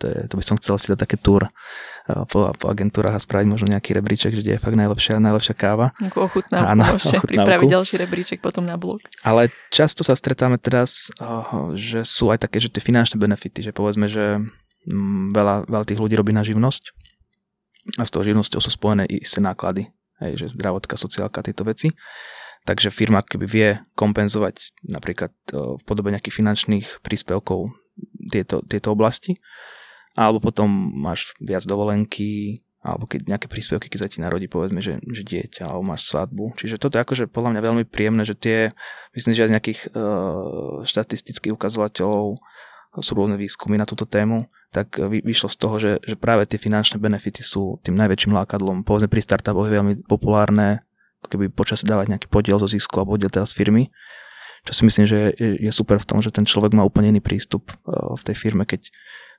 to, je, to by som chcel si dať také túr eh, po, po agentúrach a spraviť možno nejaký rebríček, že kde je fakt najlepšia, najlepšia káva. Nejakú ochutnávku, Áno, môžete ochutnávku. pripraviť ďalší rebríček potom na blog. Ale často sa stretáme teraz, eh, že sú aj také, že tie finančné benefity, že povedzme, že mm, veľa, veľa tých ľudí robí na živnosť a s tou živnosťou sú spojené i isté náklady, hej, že zdravotka, sociálka, tieto veci. Takže firma keby vie kompenzovať napríklad eh, v podobe nejakých finančných príspevkov tieto, tieto oblasti alebo potom máš viac dovolenky, alebo keď nejaké príspevky, keď sa ti narodí, povedzme, že, že dieťa, alebo máš svadbu. Čiže toto je akože podľa mňa veľmi príjemné, že tie, myslím, že aj z nejakých uh, štatistických ukazovateľov sú rôzne výskumy na túto tému, tak vy, vyšlo z toho, že, že práve tie finančné benefity sú tým najväčším lákadlom. Povedzme pri startupoch je veľmi populárne keby počas dávať nejaký podiel zo zisku alebo podiel teraz firmy, čo si myslím, že je, super v tom, že ten človek má úplne iný prístup uh, v tej firme, keď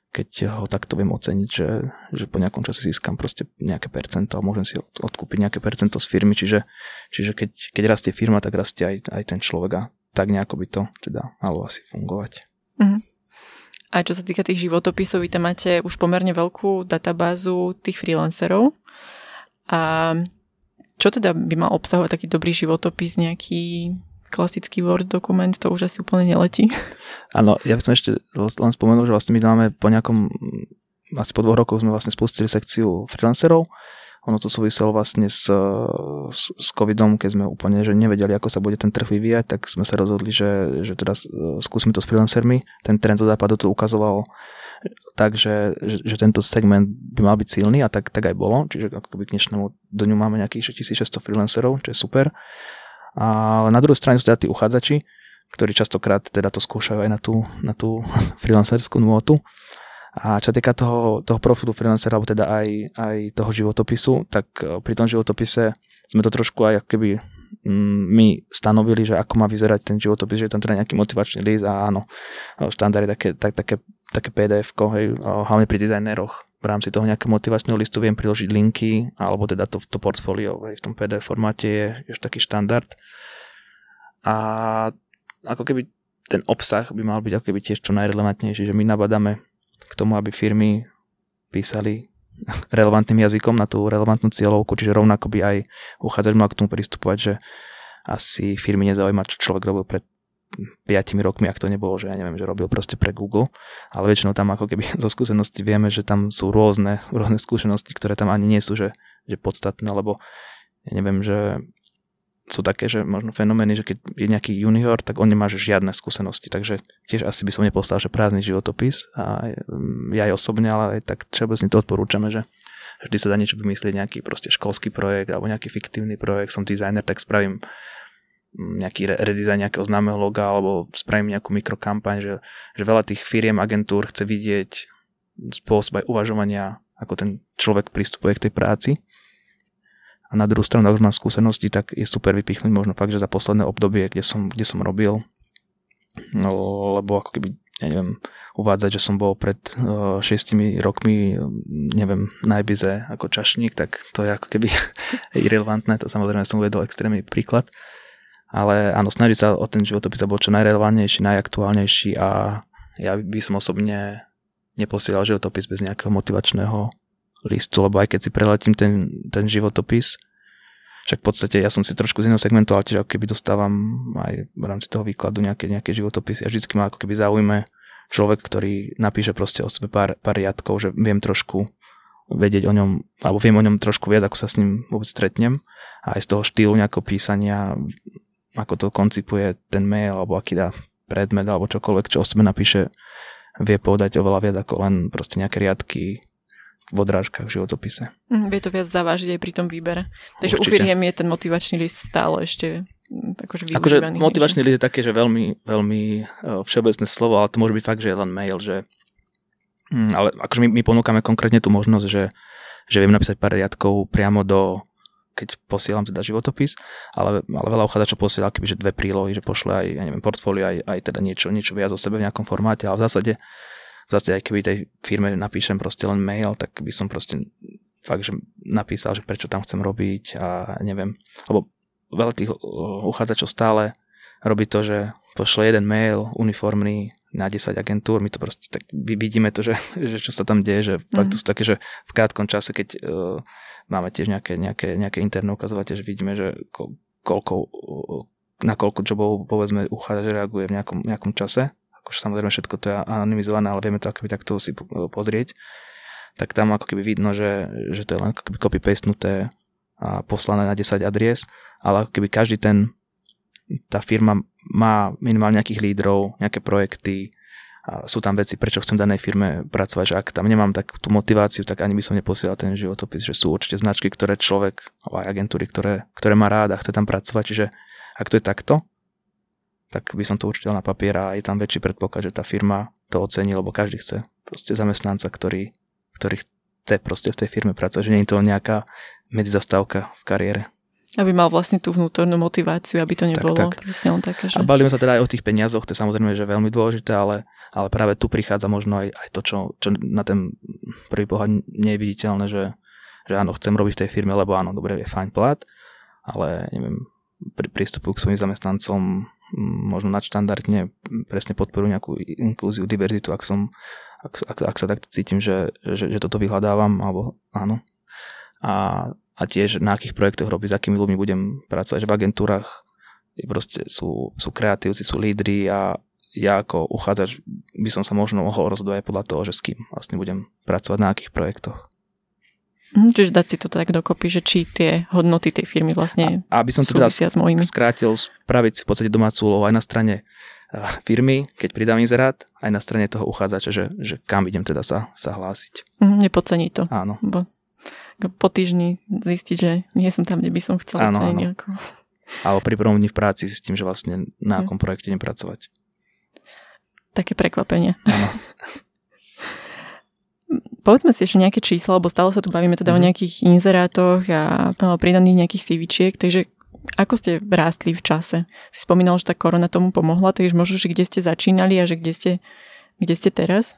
keď ho takto viem oceniť, že, že po nejakom čase získam proste nejaké percento a môžem si odkúpiť nejaké percento z firmy, čiže, čiže keď, keď rastie firma, tak rastie aj, aj ten človek a tak nejako by to teda malo asi fungovať. Mm-hmm. A čo sa týka tých životopisov, vy tam máte už pomerne veľkú databázu tých freelancerov. A čo teda by mal obsahovať taký dobrý životopis, nejaký klasický Word dokument, to už asi úplne neletí. Áno, ja by som ešte len spomenul, že vlastne my máme po nejakom, asi po dvoch rokoch sme vlastne spustili sekciu freelancerov. Ono to súviselo vlastne s, s, s covidom, keď sme úplne že nevedeli, ako sa bude ten trh vyvíjať, tak sme sa rozhodli, že, že teda skúsime to s freelancermi. Ten trend zo západu to ukazoval tak, že, že, tento segment by mal byť silný a tak, tak aj bolo. Čiže ako k dnešnému dňu máme nejakých 1600 freelancerov, čo je super. Ale na druhej strane sú teda tí uchádzači, ktorí častokrát teda to skúšajú aj na tú, na tú [laughs] freelancerskú nôtu. A čo týka toho, toho profilu freelancera, alebo teda aj, aj toho životopisu, tak e, pri tom životopise sme to trošku aj keby mm, my stanovili, že ako má vyzerať ten životopis, že je tam teda nejaký motivačný list a áno, štandard je také, tak, také, také pdf hej, hlavne pri dizajneroch v rámci toho nejakého motivačného listu viem priložiť linky, alebo teda to, to portfólio v tom PDF formáte je ešte taký štandard. A ako keby ten obsah by mal byť ako keby tiež čo najrelevantnejší, že my nabadáme k tomu, aby firmy písali [laughs] relevantným jazykom na tú relevantnú cieľovku, čiže rovnako by aj uchádzač mal k tomu pristupovať, že asi firmy nezaujíma, čo človek robil pred 5 rokmi, ak to nebolo, že ja neviem, že robil proste pre Google, ale väčšinou tam ako keby [laughs] zo skúsenosti vieme, že tam sú rôzne, [laughs] rôzne skúsenosti, ktoré tam ani nie sú, že, že podstatné, lebo ja neviem, že sú také, že možno fenomény, že keď je nejaký junior, tak on nemá žiadne skúsenosti, takže tiež asi by som nepostal, že prázdny životopis a ja aj osobne, ale aj tak všeobecne to odporúčame, že vždy sa dá niečo vymyslieť, nejaký proste školský projekt alebo nejaký fiktívny projekt, som dizajner, tak spravím nejaký redesign nejakého známeho loga alebo spravím nejakú mikrokampaň, že, že veľa tých firiem, agentúr chce vidieť spôsob aj uvažovania, ako ten človek pristupuje k tej práci. A na druhú stranu, ak už mám skúsenosti, tak je super vypichnúť možno fakt, že za posledné obdobie, kde som, kde som robil, no, lebo ako keby, ja neviem, uvádzať, že som bol pred uh, šiestimi rokmi, neviem, najbize ako čašník, tak to je ako keby [laughs] irrelevantné, to samozrejme som uvedol extrémny príklad. Ale áno, snaží sa o ten životopis, aby bol čo najrelevantnejší, najaktuálnejší a ja by som osobne neposielal životopis bez nejakého motivačného listu, lebo aj keď si preletím ten, ten životopis, však v podstate ja som si trošku z iného segmentu, ale tiež ako keby dostávam aj v rámci toho výkladu nejaké, nejaké životopisy a vždycky ma ako keby zaujme človek, ktorý napíše proste o sebe pár, pár riadkov, že viem trošku vedieť o ňom, alebo viem o ňom trošku viac, ako sa s ním vôbec stretnem. A aj z toho štýlu nejakého písania ako to koncipuje ten mail, alebo aký dá predmet, alebo čokoľvek, čo o sebe napíše, vie povedať oveľa viac ako len proste nejaké riadky v odrážkach v životopise. Mm, vie to viac zavážiť aj pri tom výbere. Takže Určite. u firiem je ten motivačný list stále ešte mm, akože Akože motivačný list je také, že veľmi, veľmi e, všeobecné slovo, ale to môže byť fakt, že je len mail, že mm, ale akože my, my ponúkame konkrétne tú možnosť, že, že viem napísať pár riadkov priamo do keď posielam teda životopis, ale, ale veľa uchádzačov posiela že dve prílohy, že pošle aj, ja neviem, portfólio, aj, aj teda niečo, niečo viac o sebe v nejakom formáte, ale v zásade, v zásade aj keby tej firme napíšem proste len mail, tak by som proste fakt, že napísal, že prečo tam chcem robiť a neviem, lebo veľa tých uchádzačov stále robí to, že pošle jeden mail uniformný na 10 agentúr, my to proste tak vidíme to, že, [laughs] že čo sa tam deje, že mm. fakt to sú také, že v krátkom čase, keď uh, máme tiež nejaké, nejaké, nejaké interné ukazovateľ, že vidíme, že ko, koľko, uh, na koľko jobov povedzme uchádzač reaguje v nejakom, nejakom čase, akože samozrejme všetko to je anonymizované, ale vieme to akoby takto si pozrieť, tak tam ako keby vidno, že, že to je len ako keby copy-pastenuté a poslané na 10 adries, ale ako keby každý ten tá firma má minimálne nejakých lídrov, nejaké projekty, a sú tam veci, prečo chcem danej firme pracovať, že ak tam nemám tak tú motiváciu, tak ani by som neposielal ten životopis, že sú určite značky, ktoré človek, alebo aj agentúry, ktoré, ktoré má rád a chce tam pracovať, čiže ak to je takto, tak by som to určite dal na papier a je tam väčší predpoklad, že tá firma to ocení, lebo každý chce proste zamestnanca, ktorý, ktorý chce proste v tej firme pracovať, že nie je to nejaká medzizastávka v kariére. Aby mal vlastne tú vnútornú motiváciu, aby to nebolo tak, tak. presne len také, že... A bavíme sa teda aj o tých peniazoch, to je samozrejme, že veľmi dôležité, ale, ale práve tu prichádza možno aj, aj to, čo, čo na ten prvý pohľad nie je viditeľné, že, že áno, chcem robiť v tej firme, lebo áno, dobre, je fajn plat, ale neviem, pri prístupu k svojim zamestnancom možno nadštandardne presne podporujú nejakú inklúziu, diverzitu, ak som ak, ak, ak sa takto cítim, že, že, že toto vyhľadávam, alebo áno. A, a tiež na akých projektoch robiť, s akými ľuďmi budem pracovať. V agentúrach proste sú, sú kreatívci, sú lídri a ja ako uchádzač by som sa možno mohol rozhodovať podľa toho, že s kým vlastne budem pracovať na akých projektoch. Mm, čiže dať si to tak dokopy, že či tie hodnoty tej firmy vlastne a, aby som to teda s mojimi. skrátil, spraviť si v podstate domácu úlohu aj na strane eh, firmy, keď pridám inzerát, aj na strane toho uchádzača, že, že kam idem teda sa, sa hlásiť. Mm, nepodcení to. Áno. Bo po týždni zistiť, že nie som tam, kde by som chcela. Áno, áno. Nejako. Ale pri prvom dni v práci zistím, že vlastne na hm. akom projekte nepracovať. Také prekvapenie. Áno. [laughs] Povedzme si ešte nejaké čísla, lebo stále sa tu bavíme teda mm. o mhm. nejakých inzerátoch a pridaných nejakých CVčiek, takže ako ste rástli v čase? Si spomínal, že tá korona tomu pomohla, takže možno, že kde ste začínali a že kde ste, kde ste teraz?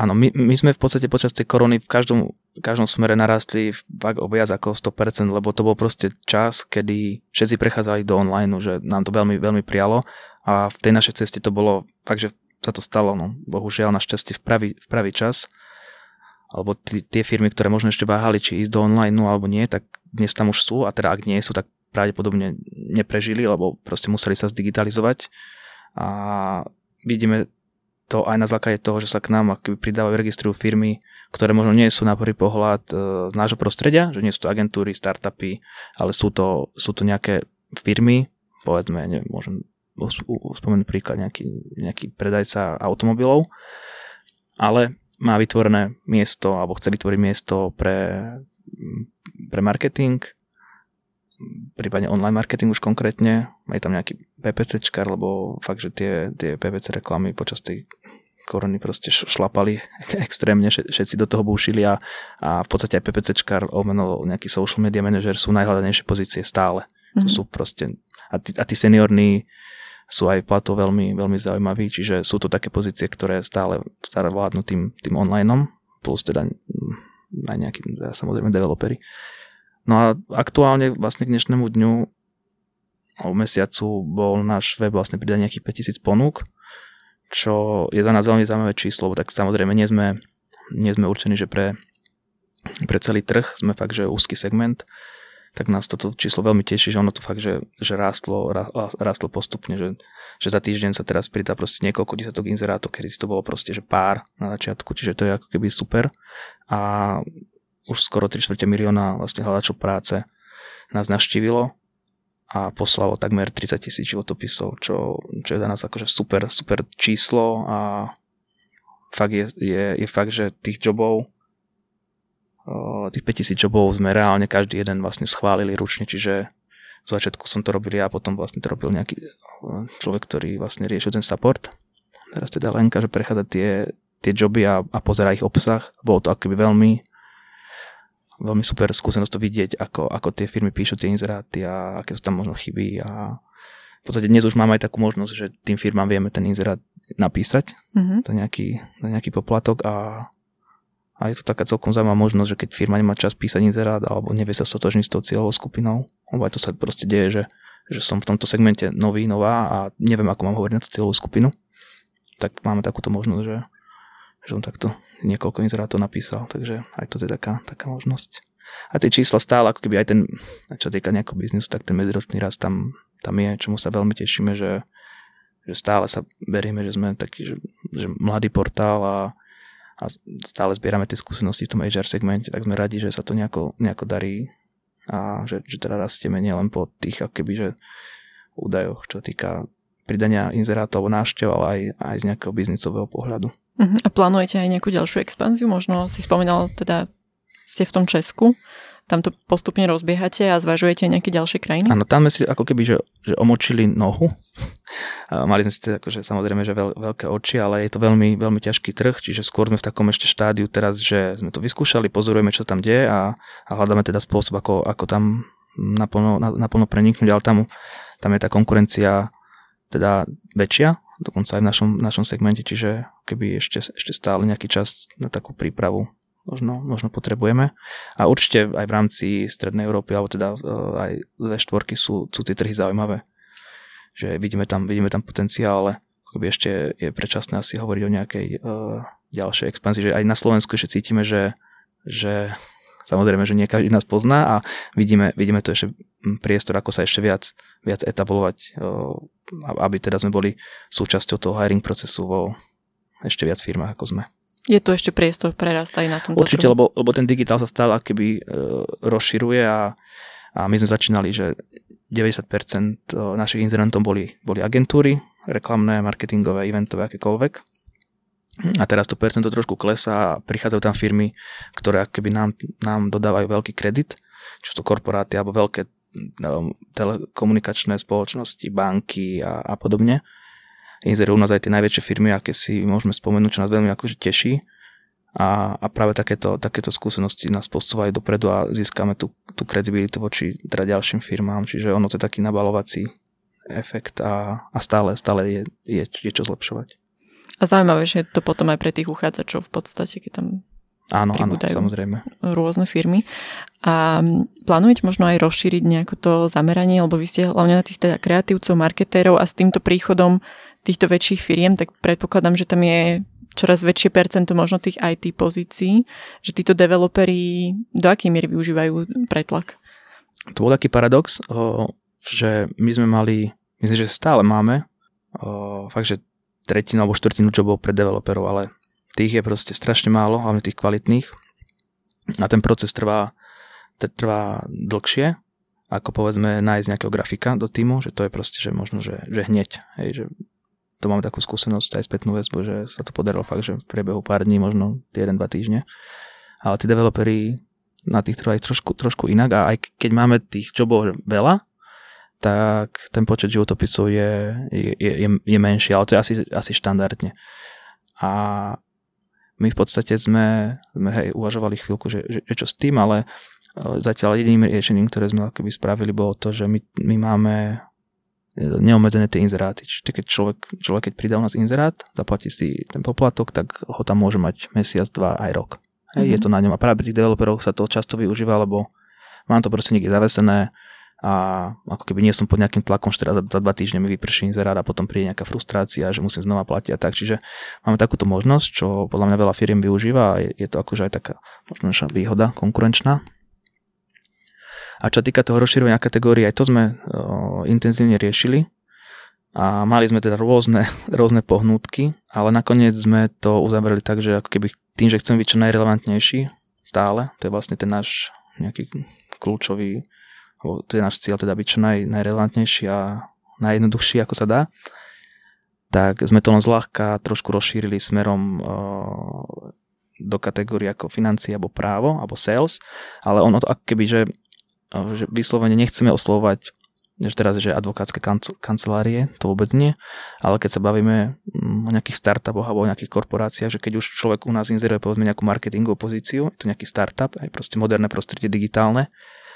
Áno, my, my sme v podstate počas tej korony v každom, každom smere narastli o viac ako 100%, lebo to bol proste čas, kedy všetci prechádzali do online, že nám to veľmi, veľmi prialo. A v tej našej ceste to bolo fakt, že sa to stalo, no, bohužiaľ našťastie v pravý, v pravý čas, alebo t- tie firmy, ktoré možno ešte váhali, či ísť do online alebo nie, tak dnes tam už sú. A teda ak nie sú, tak pravdepodobne neprežili, lebo proste museli sa zdigitalizovať. A vidíme to aj na základe toho, že sa k nám akoby pridávajú, registrujú firmy, ktoré možno nie sú na prvý pohľad e, z nášho prostredia, že nie sú to agentúry, startupy, ale sú to, sú to nejaké firmy, povedzme, neviem, môžem spomenúť príklad nejaký, nejaký predajca automobilov, ale má vytvorené miesto, alebo chce vytvoriť miesto pre, pre marketing, prípadne online marketing už konkrétne, je tam nejaký PPCčkar, lebo fakt, že tie, tie PPC reklamy počas tej korony proste šlapali [laughs] extrémne, všetci do toho búšili a, a v podstate aj PPCčkar, omeno nejaký social media manager sú najhľadanejšie pozície stále. Mm-hmm. To mhm. sú proste, a tí, a tí seniorní sú aj plato veľmi, veľmi zaujímaví, čiže sú to také pozície, ktoré stále, stále vládnu tým, tým onlineom, plus teda mm, aj nejakí, samozrejme, developery. No a aktuálne vlastne k dnešnému dňu o mesiacu bol náš web vlastne pridať nejakých 5000 ponúk, čo je za nás veľmi zaujímavé číslo, tak samozrejme nie sme, nie sme určení, že pre, pre celý trh sme fakt, že úzky segment, tak nás toto číslo veľmi teší, že ono to fakt, že, že rástlo, rástlo postupne, že, že za týždeň sa teraz pridá proste niekoľko desatok inzerátov, kedy to bolo proste, že pár na začiatku, čiže to je ako keby super. A už skoro 3 čtvrte milióna vlastne hľadačov práce nás naštívilo a poslalo takmer 30 tisíc životopisov, čo, čo je za nás akože super, super číslo a fakt je, je, je fakt, že tých jobov tých 5000 jobov sme reálne každý jeden vlastne schválili ručne, čiže v začiatku som to robil ja a potom vlastne to robil nejaký človek, ktorý vlastne riešil ten support. Teraz teda Lenka, že prechádza tie, tie joby a, a pozera ich obsah. Bolo to akoby veľmi veľmi super skúsenosť to vidieť, ako, ako tie firmy píšu tie inzeráty a aké sú tam možno chyby a v podstate dnes už máme aj takú možnosť, že tým firmám vieme ten inzerát napísať mm-hmm. za, nejaký, za nejaký poplatok a a je to taká celkom zaujímavá možnosť, že keď firma nemá čas písať inzerát alebo nevie sa stotožniť s tou cieľovou skupinou, lebo aj to sa proste deje, že, že som v tomto segmente nový, nová a neviem, ako mám hovoriť na tú cieľovú skupinu, tak máme takúto možnosť, že, že on takto niekoľko inzerátov napísal, takže aj to je taká, taká možnosť. A tie čísla stále, ako keby aj ten, čo týka nejakého biznisu, tak ten medziročný rast tam, tam je, čomu sa veľmi tešíme, že, že stále sa berieme, že sme taký, že, že mladý portál a a stále zbierame tie skúsenosti v tom HR segmente, tak sme radi, že sa to nejako, nejako darí a že, že teda rastieme nielen po tých akoby, že údajoch, čo týka pridania inzerátov návštev, ale aj, aj z nejakého biznicového pohľadu. Uh-huh. A plánujete aj nejakú ďalšiu expanziu? Možno si spomínal, teda ste v tom Česku, tam to postupne rozbiehate a zvažujete nejaké ďalšie krajiny? Áno, tam sme si ako keby, že, že omočili nohu. [laughs] Mali sme si akože, samozrejme, že veľ, veľké oči, ale je to veľmi, veľmi ťažký trh, čiže skôr sme v takom ešte štádiu teraz, že sme to vyskúšali, pozorujeme, čo tam deje a, a hľadáme teda spôsob, ako, ako tam naplno, naplno preniknúť, ale tam, tam je tá konkurencia teda väčšia, dokonca aj v našom, našom segmente, čiže keby ešte, ešte stále nejaký čas na takú prípravu možno, možno potrebujeme. A určite aj v rámci Strednej Európy, alebo teda uh, aj ve štvorky sú, sú tie trhy zaujímavé. Že vidíme tam, vidíme tam potenciál, ale akoby ešte je predčasné asi hovoriť o nejakej uh, ďalšej expanzii, že aj na Slovensku ešte cítime, že, že samozrejme, že nie každý nás pozná a vidíme, vidíme tu ešte priestor, ako sa ešte viac, viac etablovať, uh, aby teda sme boli súčasťou toho hiring procesu vo ešte viac firmách, ako sme. Je tu ešte priestor prerasta aj na tomto Určite, lebo, lebo ten digitál sa stále keby e, rozširuje a, a my sme začínali, že 90% e, našich inzerentov boli, boli agentúry, reklamné, marketingové, eventové, akékoľvek. A teraz to percento trošku klesá a prichádzajú tam firmy, ktoré keby nám, nám dodávajú veľký kredit, čo sú korporáty alebo veľké no, telekomunikačné spoločnosti, banky a, a podobne inzerujú u nás aj tie najväčšie firmy, aké si môžeme spomenúť, čo nás veľmi akože teší. A, a práve takéto, takéto skúsenosti nás posúvajú dopredu a získame tú, tú kredibilitu voči teda ďalším firmám, čiže ono to je taký nabalovací efekt a, a stále, stále je, je, je čo zlepšovať. A zaujímavé, že je to potom aj pre tých uchádzačov v podstate, keď tam Áno, áno, samozrejme. Rôzne firmy. A plánujete možno aj rozšíriť nejako to zameranie, lebo vy ste hlavne na tých teda kreatívcov, marketérov a s týmto príchodom týchto väčších firiem, tak predpokladám, že tam je čoraz väčšie percento možno tých IT pozícií, že títo developeri do akej miery využívajú pretlak? To bol taký paradox, že my sme mali, myslím, že stále máme, fakt, že tretinu alebo štvrtinu jobov pre developerov, ale tých je proste strašne málo, hlavne tých kvalitných. A ten proces trvá, trvá dlhšie, ako povedzme nájsť nejakého grafika do týmu, že to je proste, že možno, že, že hneď, hej, že to mám takú skúsenosť aj spätnú väzbu, že sa to podarilo fakt, že v priebehu pár dní, možno 1-2 týždne. Ale tí developeri na tých trvajú trošku, trošku inak a aj keď máme tých jobov veľa, tak ten počet životopisov je, je, je, je menší, ale to je asi, asi štandardne. A my v podstate sme, sme hej, uvažovali chvíľku, že, že, že čo s tým, ale e, zatiaľ jediným riešením, ktoré sme akoby spravili, bolo to, že my, my máme neomedzené tie inzeráty. Čiže keď človek, človek keď pridá u nás inzerát, zaplatí si ten poplatok, tak ho tam môže mať mesiac, dva aj rok. Hej, mm-hmm. Je to na ňom. A práve pri tých developeroch sa to často využíva, lebo mám to proste niekde zavesené a ako keby nie som pod nejakým tlakom, že teraz za, za dva týždne mi vyprší inzerát a potom príde nejaká frustrácia, že musím znova platiť a tak. Čiže máme takúto možnosť, čo podľa mňa veľa firiem využíva a je, je to akože aj taká možno výhoda konkurenčná. A čo týka toho rozširovania kategórií, aj to sme o, intenzívne riešili a mali sme teda rôzne, [laughs] rôzne pohnútky, ale nakoniec sme to uzavreli tak, že ako keby tým, že chcem byť čo najrelevantnejší stále, to je vlastne ten náš nejaký kľúčový, to je náš cieľ teda byť čo naj, najrelevantnejší a najjednoduchší, ako sa dá, tak sme to len zľahka trošku rozšírili smerom o, do kategórie ako financie alebo právo, alebo sales, ale ono to ako keby, že že vyslovene nechceme oslovať že teraz, že advokátske kancelárie, to vôbec nie, ale keď sa bavíme mm, o nejakých startupoch alebo o nejakých korporáciách, že keď už človek u nás inzeruje povedzme nejakú marketingovú pozíciu, je to nejaký startup, aj proste moderné prostredie digitálne,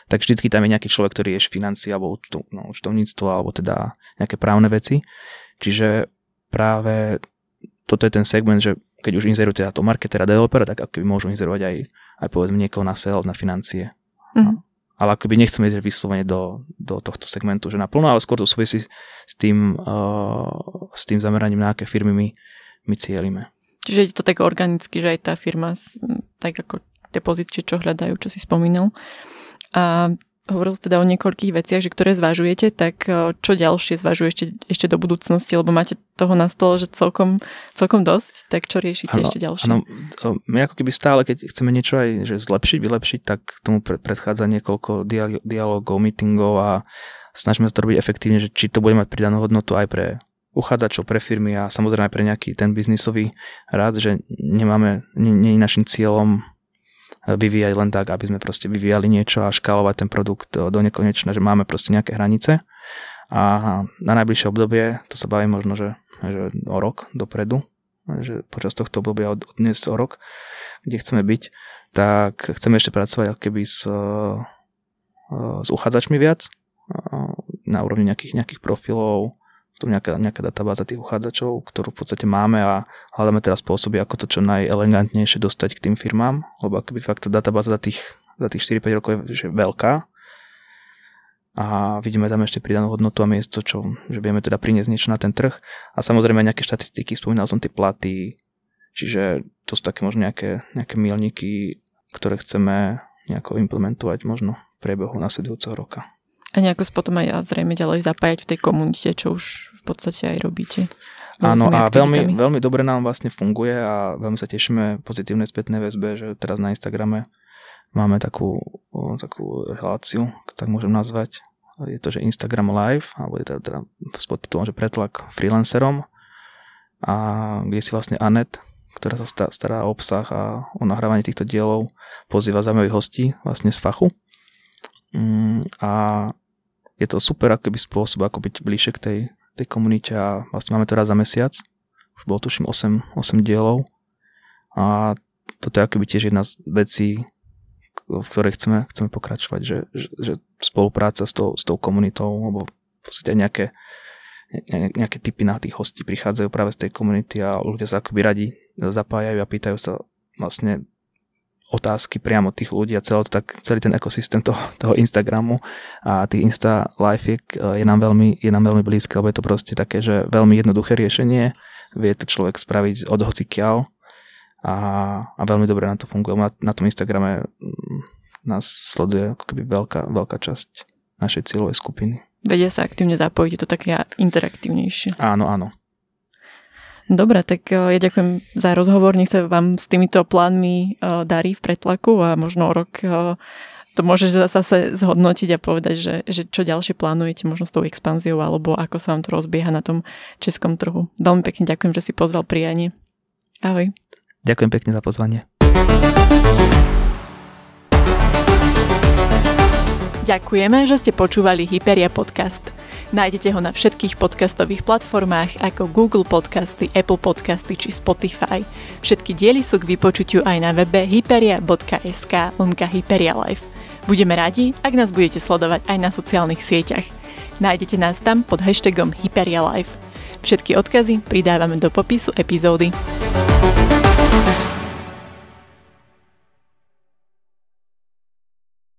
tak vždycky tam je nejaký človek, ktorý rieši financie alebo účtu, no, účtovníctvo alebo teda nejaké právne veci. Čiže práve toto je ten segment, že keď už inzerujete na to marketera, developera, tak ako môžu inzerovať aj, aj povedzme niekoho na sales, na financie. Mm-hmm ale akoby nechceme ísť vyslovene do, do tohto segmentu, že naplno, ale skôr to súvisí s tým, uh, s tým zameraním, na aké firmy my, my cieľime. Čiže je to tak organicky, že aj tá firma, tak ako tie pozície, čo hľadajú, čo si spomínal. A hovoril ste teda o niekoľkých veciach, že ktoré zvažujete, tak e, čo ďalšie zvažuje ešte, ešte do budúcnosti, lebo máte toho na stole, že celkom, celkom dosť, tak čo riešite ano, ešte ďalšie? Ano, my ako keby stále, keď chceme niečo aj že zlepšiť, vylepšiť, tak tomu predchádza niekoľko dialogov, meetingov a snažíme sa to robiť efektívne, že či to bude mať pridanú hodnotu aj pre uchádzačov, pre firmy a samozrejme pre nejaký ten biznisový rád, že nemáme, nie, nie je našim cieľom vyvíjať len tak, aby sme proste vyvíjali niečo a škálovať ten produkt do nekonečna, že máme proste nejaké hranice. A na najbližšie obdobie, to sa baví možno, že, že o rok dopredu, že počas tohto obdobia od, dnes o rok, kde chceme byť, tak chceme ešte pracovať ako keby s, s uchádzačmi viac, na úrovni nejakých, nejakých profilov, to nejaká, nejaká databáza tých uchádzačov, ktorú v podstate máme a hľadáme teraz spôsoby, ako to čo najelegantnejšie dostať k tým firmám, lebo akoby fakt tá databáza za tých, za tých 4-5 rokov je že veľká a vidíme tam ešte pridanú hodnotu a miesto, čo, že vieme teda priniesť niečo na ten trh a samozrejme nejaké štatistiky, spomínal som tie platy, čiže to sú také možno nejaké, nejaké milníky, ktoré chceme nejako implementovať možno v priebehu nasledujúceho roka. A nejako potom aj zrejme ďalej zapájať v tej komunite, čo už v podstate aj robíte. Áno, a veľmi, veľmi dobre nám vlastne funguje a veľmi sa tešíme pozitívnej spätnej väzbe, že teraz na Instagrame máme takú, takú reláciu, tak môžem nazvať. Je to, že Instagram Live, alebo je to teda s podtitulom, že pretlak freelancerom a kde si vlastne Anet, ktorá sa stará o obsah a o nahrávanie týchto dielov, pozýva zaujímavých hostí vlastne z fachu. Mm, a je to super akoby spôsob, ako byť bližšie k tej, tej komunite a vlastne máme to raz za mesiac. Už bolo tuším 8, 8 dielov a toto je akoby tiež jedna z vecí, v ktorej chceme, chceme pokračovať, že, že, že spolupráca s tou, s tou komunitou, alebo v podstate nejaké, ne, nejaké typy na tých hostí prichádzajú práve z tej komunity a ľudia sa akoby radi zapájajú a pýtajú sa vlastne otázky priamo tých ľudí a celý, tak, celý ten ekosystém toho, toho Instagramu a tých Insta Life je nám, veľmi, je nám veľmi blízke, lebo je to proste také, že veľmi jednoduché riešenie, vie to človek spraviť od hocikiaľ a, a veľmi dobre na to funguje. Na, na tom Instagrame mm, nás sleduje ako keby veľká, veľká časť našej cieľovej skupiny. Vedia sa aktívne zapojiť, je to také interaktívnejšie. Áno, áno. Dobre, tak e, ja ďakujem za rozhovor. Nech sa vám s týmito plánmi e, darí v pretlaku a možno o rok e, to môžeš zase zhodnotiť a povedať, že, že čo ďalšie plánujete možno s tou expanziou alebo ako sa vám to rozbieha na tom českom trhu. Veľmi pekne ďakujem, že si pozval prijanie. Ahoj. Ďakujem pekne za pozvanie. Ďakujeme, že ste počúvali Hyperia podcast. Nájdete ho na všetkých podcastových platformách ako Google Podcasty, Apple Podcasty či Spotify. Všetky diely sú k vypočutiu aj na webe hyperia.sk lomka Hyperia Live. Budeme radi, ak nás budete sledovať aj na sociálnych sieťach. Nájdete nás tam pod hashtagom Hyperia Live. Všetky odkazy pridávame do popisu epizódy.